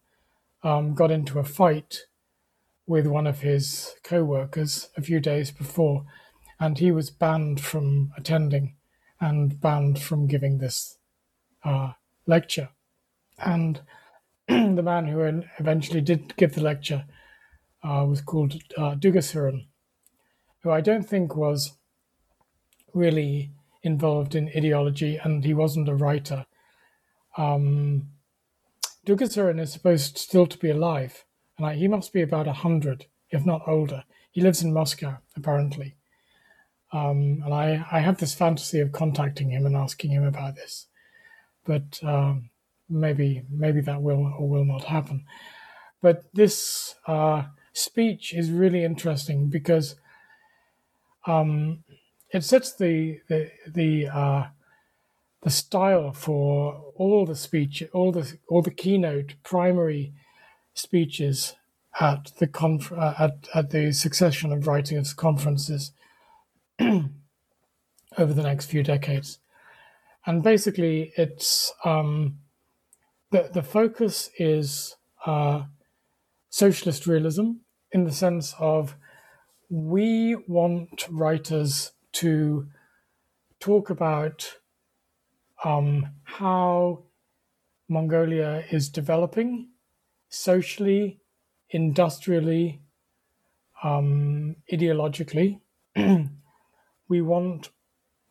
um, got into a fight with one of his co-workers a few days before, and he was banned from attending and banned from giving this uh, lecture. And the man who eventually did give the lecture uh, was called uh, Dugasuren, who I don't think was really involved in ideology, and he wasn't a writer. Um, is supposed still to be alive, and I, he must be about a hundred, if not older. He lives in Moscow, apparently. Um, and I, I have this fantasy of contacting him and asking him about this, but um, maybe maybe that will or will not happen. But this uh, speech is really interesting because um, it sets the the the uh, the style for all the speech, all the all the keynote primary speeches at the conf- uh, at at the succession of writers conferences over the next few decades, and basically it's um, the the focus is uh, socialist realism in the sense of we want writers to talk about um, how Mongolia is developing socially, industrially, um, ideologically. we want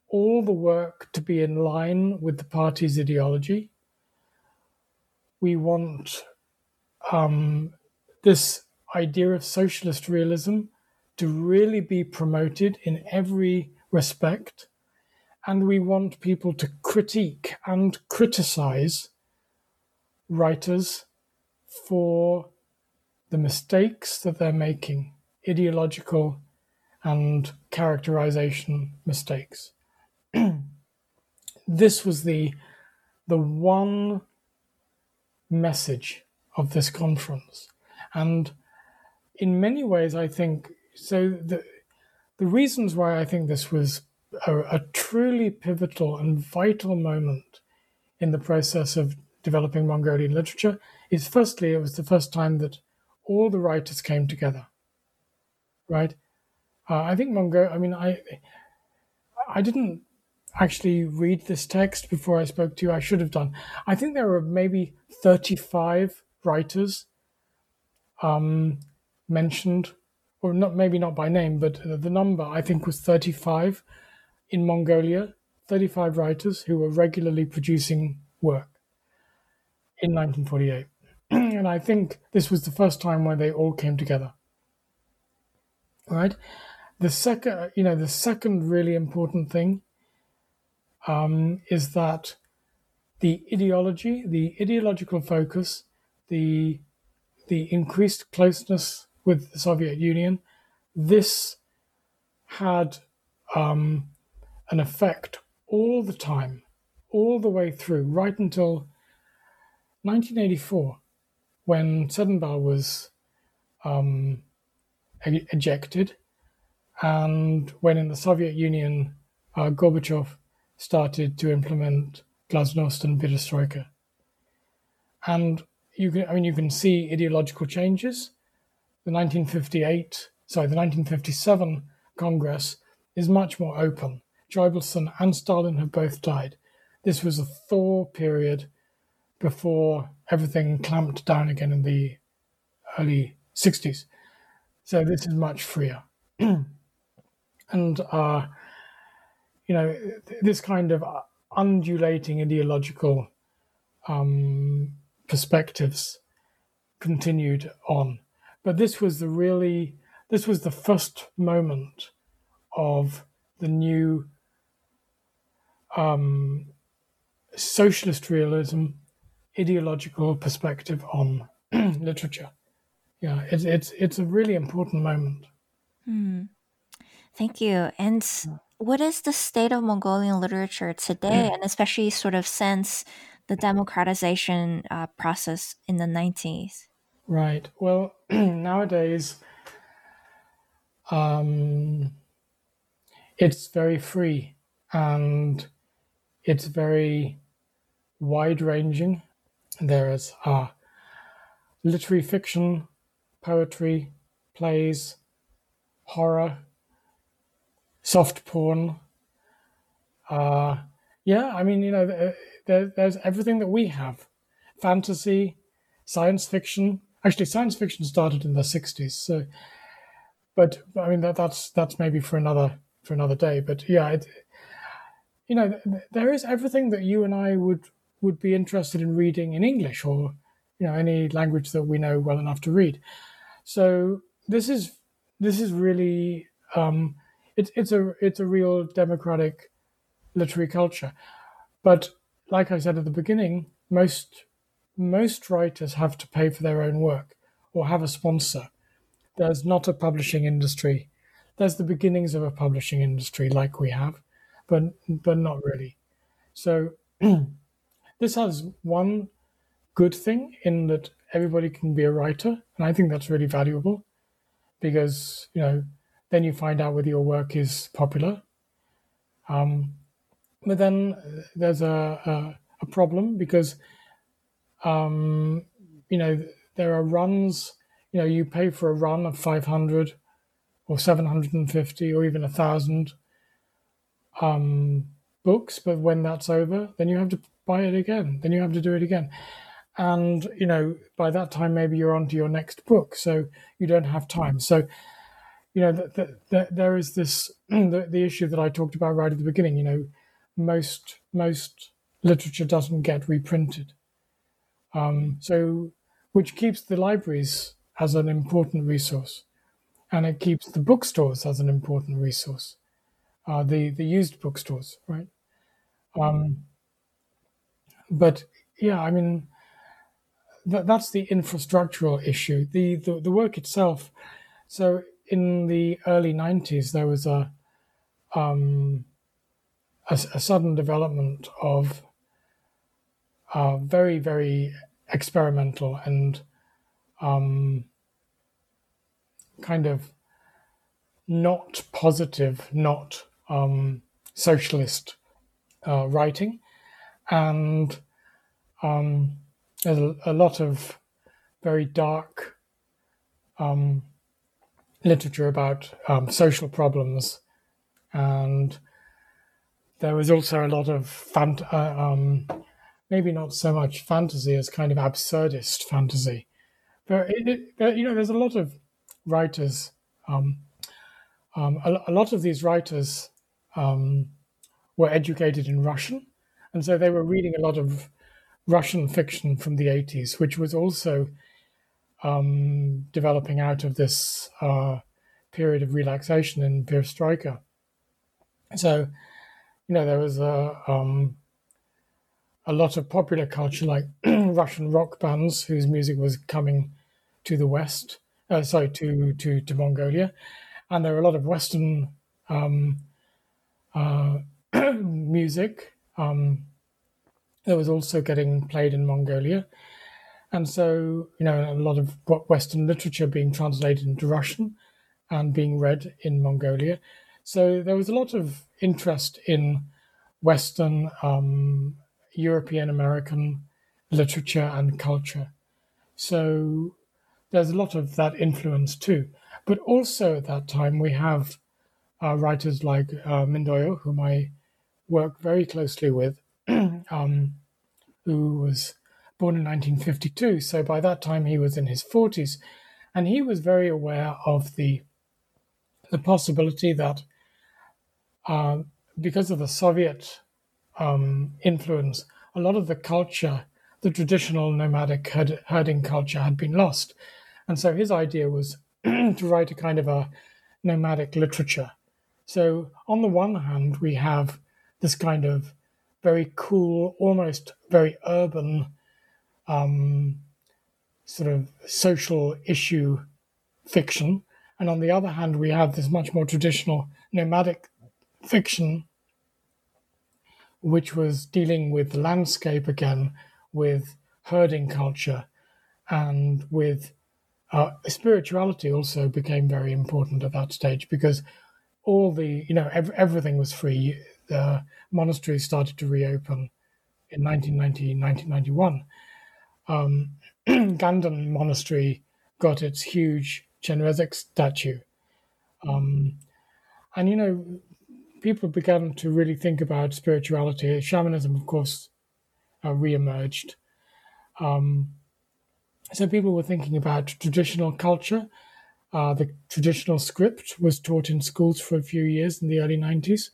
all the work to be in line with the party's ideology. We want um, this idea of socialist realism to really be promoted in every respect. And we want people to critique and criticize writers for the mistakes that they're making, ideological and characterization mistakes. this was the the one message of this conference, and in many ways, I think so. The the reasons why I think this was a, a truly pivotal and vital moment in the process of developing Mongolian literature is firstly, it was the first time that all the writers came together. Right? Uh, I think Mongo. I mean, I I didn't actually read this text before I spoke to you. I should have done. I think there were maybe thirty-five writers um, mentioned, or not maybe not by name, but the number I think was thirty-five in Mongolia. Thirty-five writers who were regularly producing work in 1948. and I think this was the first time where they all came together. Right. The second, you know, the second really important thing um, is that the ideology, the ideological focus, the the increased closeness with the Soviet Union, this had um, an effect all the time, all the way through, right until 1984, when Tsedenbal was um, ejected, and when in the Soviet Union, uh, Gorbachev started to implement glasnost and perestroika. And you can, I mean, you can see ideological changes. The 1958, sorry, the 1957 Congress is much more open. Choibalsan and Stalin have both died. This was a thaw period before everything clamped down again in the early 60s. So this is much freer. and, uh, you know, this kind of undulating ideological um, perspectives continued on. But this was the really, this was the first moment of the new um, socialist realism ideological perspective on literature. Yeah, it's it's it's a really important moment. Hmm. Thank you. And what is the state of Mongolian literature today, and especially sort of since the democratization uh, process in the nineties? Right. Well, nowadays, um, it's very free and it's very wide ranging there is uh, literary fiction, poetry, plays, horror, soft porn. Uh, yeah, I mean, you know, there, there's everything that we have fantasy, science fiction. Actually, science fiction started in the 60s. So, but I mean, that, that's that's maybe for another for another day. But yeah, it, you know, there is everything that you and I would would be interested in reading in English or you know any language that we know well enough to read. So this is this is really um, it's it's a it's a real democratic literary culture. But like I said at the beginning, most most writers have to pay for their own work or have a sponsor. There's not a publishing industry. There's the beginnings of a publishing industry like we have, but but not really. So This has one good thing in that everybody can be a writer, and I think that's really valuable because you know then you find out whether your work is popular. Um, but then there's a, a, a problem because um, you know there are runs. You know, you pay for a run of 500 or 750 or even a thousand um, books. But when that's over, then you have to buy it again. Then you have to do it again. And, you know, by that time, maybe you're on to your next book. So you don't have time. So, you know, the, the, the, there is this, the, the issue that I talked about right at the beginning, you know, most, most literature doesn't get reprinted. Um, so, which keeps the libraries as an important resource, and it keeps the bookstores as an important resource, uh, the the used bookstores, right? Um, but yeah, I mean, th- that's the infrastructural issue. The, the the work itself. So in the early '90s, there was a um, a, a sudden development of very very experimental and um, kind of not positive, not um, socialist uh, writing, and um, there's a, a, lot of very dark um, literature about um, social problems, and there was also a lot of fant- uh, um, maybe not so much fantasy as kind of absurdist fantasy. But it, it, you know, there's a lot of writers. Um, um, a, a, lot of these writers um, were educated in Russian, and so they were reading a lot of Russian fiction from the 80s, which was also um, developing out of this uh, period of relaxation in perestroika. So, you know, there was a um, a lot of popular culture, like Russian rock bands whose music was coming to the West, uh, sorry, to, to, to Mongolia. And there are a lot of Western um, uh, music um, that was also getting played in Mongolia. And so, you know, a lot of Western literature being translated into Russian and being read in Mongolia. So there was a lot of interest in Western um, European American literature and culture. So there's a lot of that influence too. But also at that time, we have uh, writers like uh, Mend-Ooyo, whom I work very closely with, um, who was born in 1952. So by that time, he was in his 40s. And he was very aware of the, the possibility that uh, because of the Soviet um, influence, a lot of the culture, the traditional nomadic herd, herding culture, had been lost. And so his idea was to write a kind of a nomadic literature. So, on the one hand, we have this kind of very cool, almost very urban, um, sort of social issue fiction. And on the other hand, we have this much more traditional nomadic fiction which was dealing with landscape again, with herding culture, and with uh, spirituality also became very important at that stage because all the you know ev- everything was free. The monasteries started to reopen in 1990, 1991. Um, Gandan Monastery got its huge Chenrezig statue. Um, and you know, people began to really think about spirituality. Shamanism, of course, uh, re-emerged. Um, so people were thinking about traditional culture. Uh, the traditional script was taught in schools for a few years in the early 90s.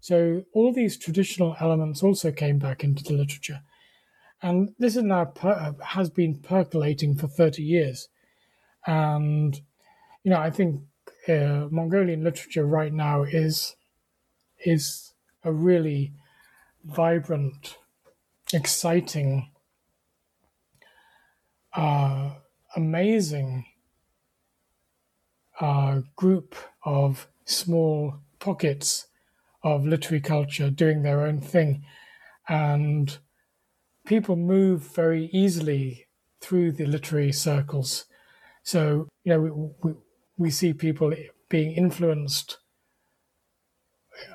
So all these traditional elements also came back into the literature. And this is now per- has been percolating for 30 years. And, you know, I think uh, Mongolian literature right now is is a really vibrant, exciting, uh, amazing uh, group of small pockets of literary culture doing their own thing. And people move very easily through the literary circles. So, you know, we, we, we see people being influenced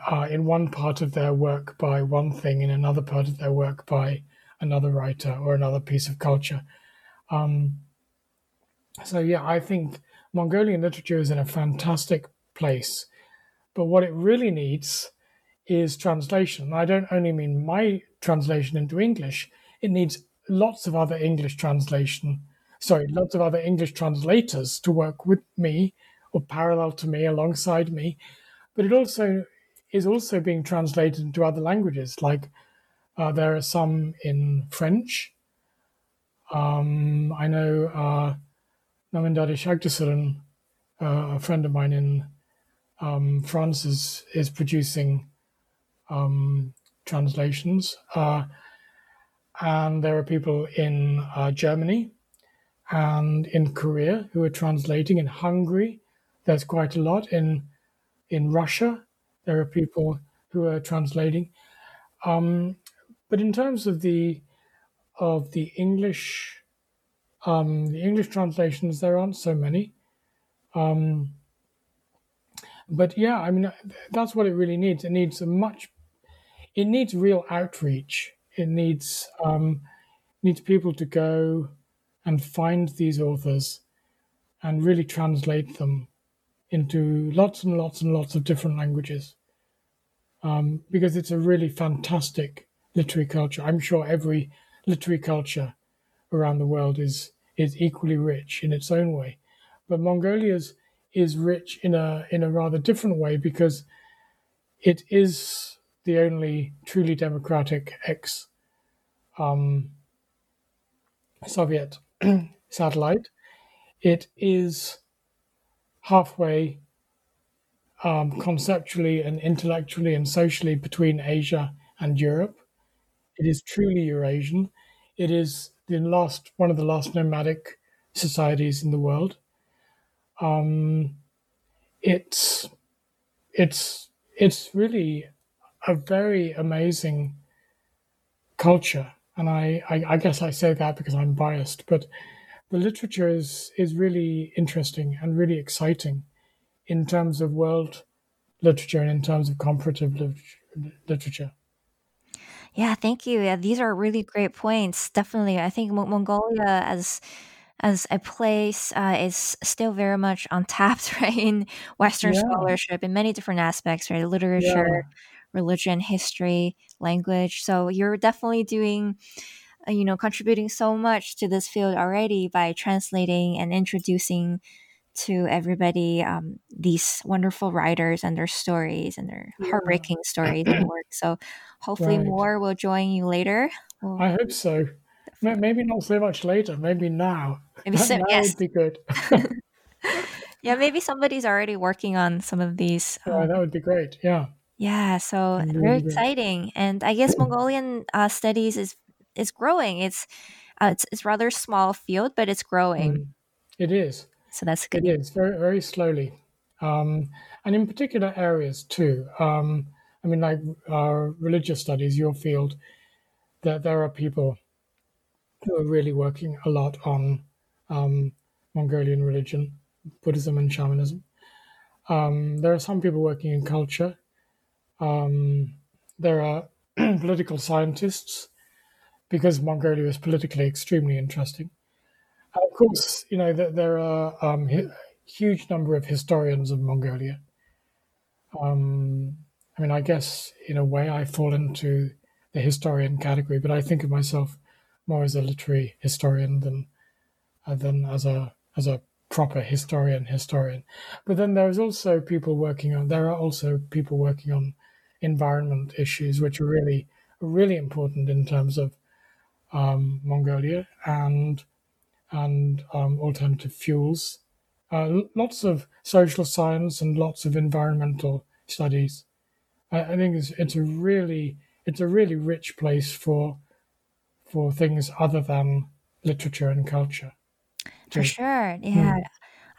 uh, in one part of their work by one thing, in another part of their work by another writer or another piece of culture. Um, so yeah, I think Mongolian literature is in a fantastic place, but what it really needs is translation. I don't only mean my translation into English, it needs lots of other English translation, sorry, lots of other English translators to work with me or parallel to me, alongside me. But it also is also being translated into other languages. Like uh, there are some in French. Um, I know uh, Namindade uh, a friend of mine in um, France, is, is producing um, translations. Uh, and there are people in uh, Germany and in Korea who are translating. In Hungary, there's quite a lot. In in Russia, there are people who are translating. Um, but in terms of the of the English um, the English translations, there aren't so many. Um, but yeah, I mean that's what it really needs. It needs a much. It needs real outreach it needs um, needs people to go and find these authors and really translate them into lots and lots and lots of different languages um, because it's a really fantastic literary culture. I'm sure every literary culture around the world is is equally rich in its own way, but Mongolia's is rich in a in a rather different way because it is the only truly democratic ex um, Soviet satellite. It is halfway um, conceptually and intellectually and socially between Asia and Europe. It is truly Eurasian. It is the last one of the last nomadic societies in the world. Um, it's it's it's really a very amazing culture and I, I, I guess I say that because I'm biased, but the literature is is really interesting and really exciting in terms of world literature and in terms of comparative literature. Yeah, thank you. Yeah, these are really great points. Definitely, I think Mongolia as as a place uh, is still very much untapped, right? In Western yeah. scholarship, in many different aspects, right? Literature, yeah religion, history, language. So you're definitely doing, uh, you know, contributing so much to this field already by translating and introducing to everybody um, these wonderful writers and their stories and their yeah. heartbreaking stories and work. So hopefully right. more will join you later. We'll, I hope so. Maybe not so much later. Maybe now. Maybe so, now yes. would be good. yeah, maybe somebody's already working on some of these. Um, yeah, that would be great. Yeah. Yeah, so very exciting, and I guess Mongolian uh, studies is is growing. It's uh, it's it's rather small field, but it's growing. Mm, it is. So that's good. It is very very slowly, um, and in particular areas too. Um, I mean, like uh, religious studies, your field, that there are people who are really working a lot on um, Mongolian religion, Buddhism, and shamanism. Um, there are some people working in culture um, there are political scientists because Mongolia is politically extremely interesting. Course, you know that there are um, a huge number of historians of Mongolia. Um, I mean, I guess in a way I fall into the historian category, but I think of myself more as a literary historian than uh, than as a as a proper historian historian. But then there's also people working on. There are also people working on environment issues, which are really really important in terms of um, Mongolia and and um, alternative fuels. Uh, lots of social science and lots of environmental studies. I, I think it's, it's a really it's a really rich place for for things other than literature and culture. For sure, yeah. Mm.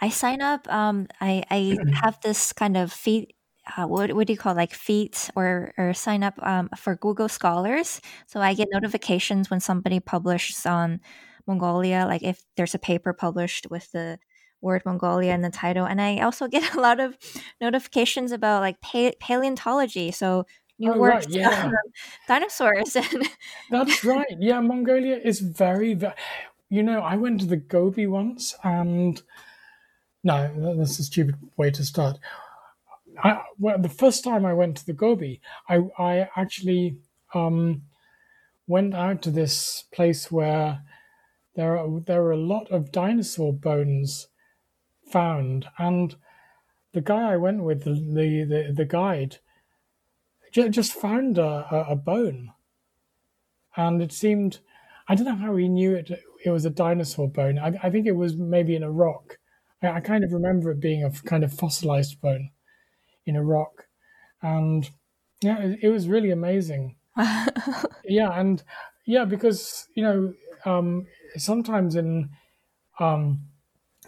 I sign up. Um, I I have this kind of feed uh, what, what do you call like feeds or, or sign up um, for Google Scholars. So I get notifications when somebody publishes on Mongolia, like if there's a paper published with the word Mongolia in the title. And I also get a lot of notifications about like pa- paleontology. So new oh, works right, yeah. on dinosaurs. That's right. Yeah, Mongolia is very, very, you know, I went to the Gobi once and No, that's a stupid way to start. I, well, the first time I went to the Gobi, I, I actually um, went out to this place where there are there are a lot of dinosaur bones found, and the guy I went with, the the the, guide, just found a, a, bone, and it seemed I don't know how he knew it. It was a dinosaur bone. I, I think it was maybe in a rock. I, I kind of remember it being a kind of fossilized bone in a rock, and yeah, it, it was really amazing. yeah, and yeah, because you know um, sometimes in um,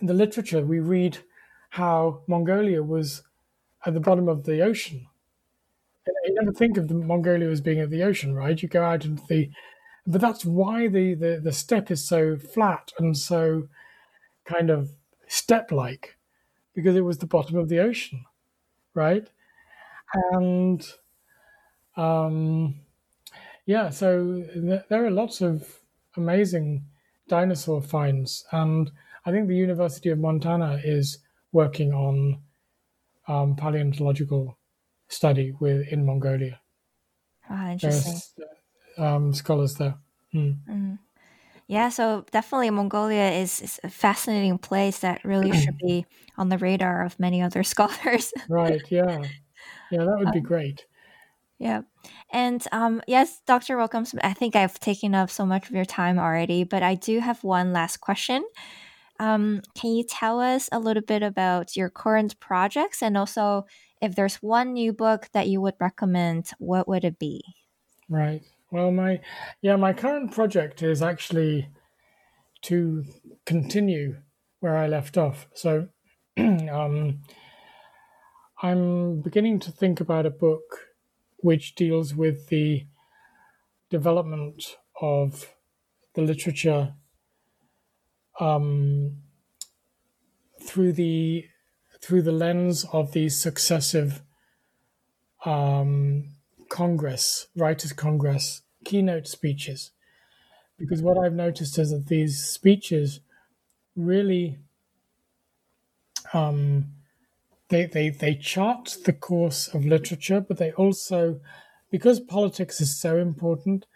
the literature we read how Mongolia was at the bottom of the ocean. You never think of Mongolia as being at the ocean, right? You go out into the, but that's why the, the, the steppe is so flat and so kind of step-like, because it was the bottom of the ocean, right? And um, yeah, so th- there are lots of amazing dinosaur finds, and I think the University of Montana is working on um, paleontological study with in Mongolia. Ah, interesting. Um, scholars there. Mm. Mm. Yeah, so definitely Mongolia is, is, a fascinating place that really should be on the radar of many other scholars. right. Yeah. Yeah, that would be um, great. Yeah. And um, yes, Dr. Welcomes, I think I've taken up so much of your time already, but I do have one last question. Um, can you tell us a little bit about your current projects and also if there's one new book that you would recommend, what would it be? Right. Well, my yeah, my current project is actually to continue where I left off. So, um, I'm beginning to think about a book which deals with the development of the literature um, through the through the lens of these successive um, Congress, Writers' Congress keynote speeches. Because what I've noticed is that these speeches really um, they, they, they chart the course of literature, but they also, because politics is so important,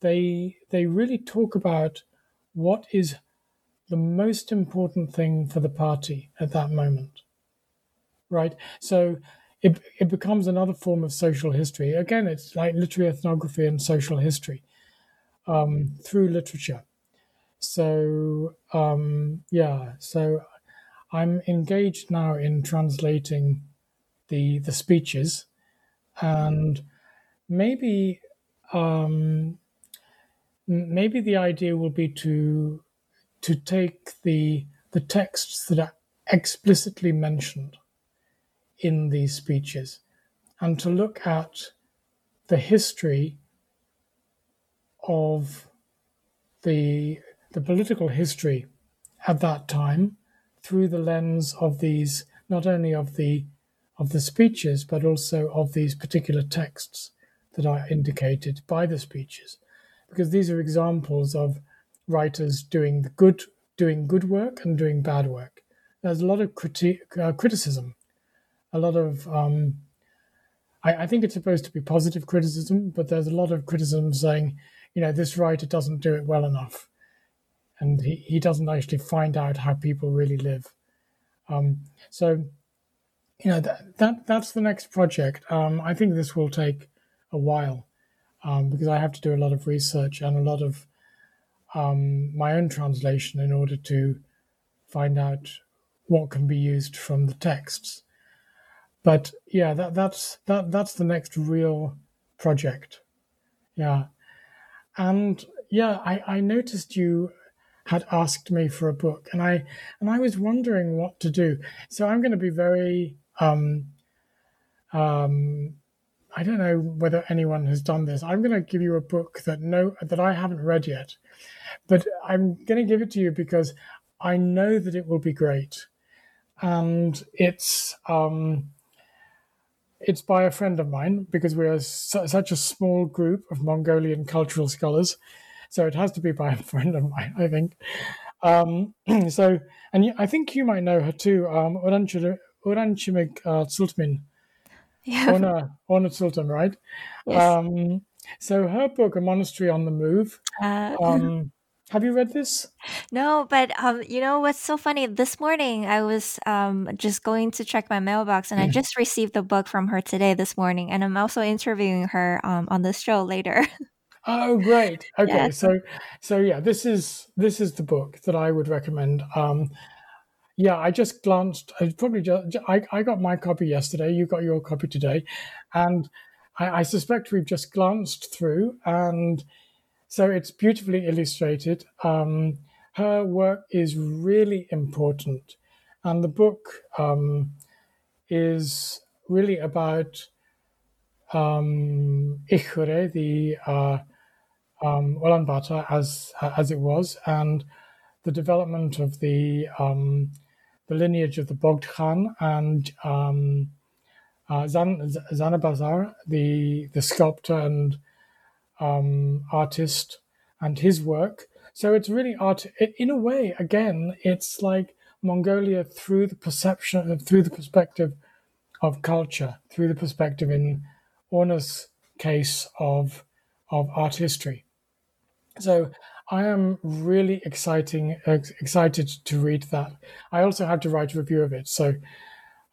they they really talk about what is the most important thing for the party at that moment. Right? So it, it becomes another form of social history. Again, it's like literary ethnography and social history um, through literature. So, um, yeah, so I'm engaged now in translating the the speeches, and maybe um, maybe the idea will be to to take the the texts that are explicitly mentioned in these speeches and to look at the history of the the political history at that time through the lens of these not only of the of the speeches but also of these particular texts that are indicated by the speeches. Because these are examples of writers doing the good doing good work and doing bad work. There's a lot of criti- uh, criticism. A lot of um, I, I think it's supposed to be positive criticism but there's a lot of criticism saying you know this writer doesn't do it well enough and he, he doesn't actually find out how people really live. Um, so, you know, that, that that's the next project. Um, I think this will take a while um, because I have to do a lot of research and a lot of um, my own translation in order to find out what can be used from the texts. But yeah, that that's that that's the next real project. Yeah, and yeah, I, I noticed you had asked me for a book, and I and I was wondering what to do. So I'm going to be very um, um, I don't know whether anyone has done this. I'm going to give you a book that no that I haven't read yet, but I'm going to give it to you because I know that it will be great, and it's um, it's by a friend of mine because we are su- such a small group of Mongolian cultural scholars so it has to be by a friend of mine, I think. Um, so, and I think you might know her too. Um, Uranchimeg uh, Tsultemin. Yeah. Orna, Orna Tsultem, right? Yes. Um, so her book, A Monastery on the Move. Uh, Um, have you read this? No, but um, you know what's so funny? This morning I was um just going to check my mailbox, and I just received the book from her today this morning, and I'm also interviewing her um on this show later. Oh, great. Okay, Yeah. so so yeah, this is this is the book that I would recommend. Um, yeah, I just glanced. I probably just I, I got my copy yesterday. You got your copy today, and I, I suspect we've just glanced through, and so it's beautifully illustrated. Um, her work is really important, and the book um, is really about um, Ikh Khüree, the uh, um, Ulaanbaatar as as it was, and the development of the um, the lineage of the Bogd Khan and um, uh, Zan, Zanabazar, the the sculptor and um, artist, and his work. So it's really art. In a way, again, it's like Mongolia through the perception, through the perspective of culture, through the perspective in Orna's case of of art history. So I am really exciting ex- excited to read that. I also had to write a review of it, so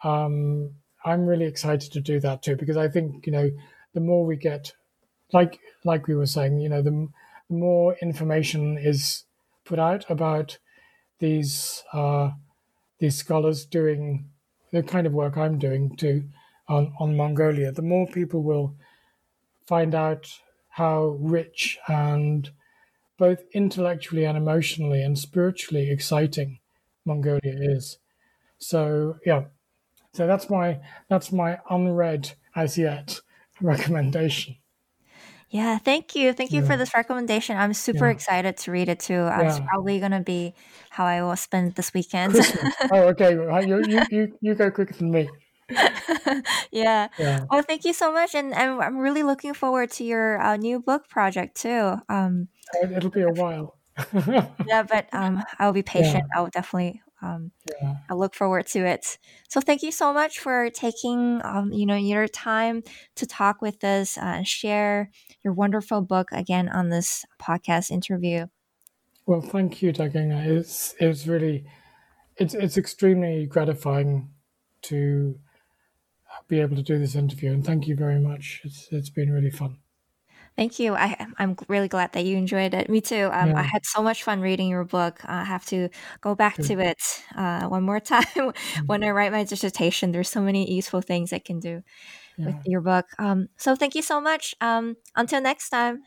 um, I'm really excited to do that too because I think you know the more we get, like like we were saying, you know, the, the more information is put out about these uh, these scholars doing the kind of work I'm doing too on on Mongolia, the more people will find out how rich and both intellectually and emotionally and spiritually exciting Mongolia is. So yeah, so that's my that's my unread as yet recommendation. Yeah, thank you. Thank you for this recommendation. I'm super Yeah. excited to read it too. It's Yeah. probably gonna be how I will spend this weekend. Oh, okay. You, you you you go quicker than me. yeah. Yeah. Well, thank you so much, and, and I'm really looking forward to your uh, new book project too. Um, It'll be a while. yeah, but um, I'll be patient. I'll definitely um, yeah. I look forward to it. So thank you so much for taking um, you know your time to talk with us uh, and share your wonderful book again on this podcast interview. Well, thank you, Dagina. It's it's really it's it's extremely gratifying to be able to do this interview, and thank you very much. It's it's been really fun. Thank you. I, I'm really glad that you enjoyed it. Me too. Um, I had so much fun reading your book. I have to go back to it uh, one more time when I write my dissertation. There's so many useful things I can do with your book. Um, so thank you so much. Um, until next time.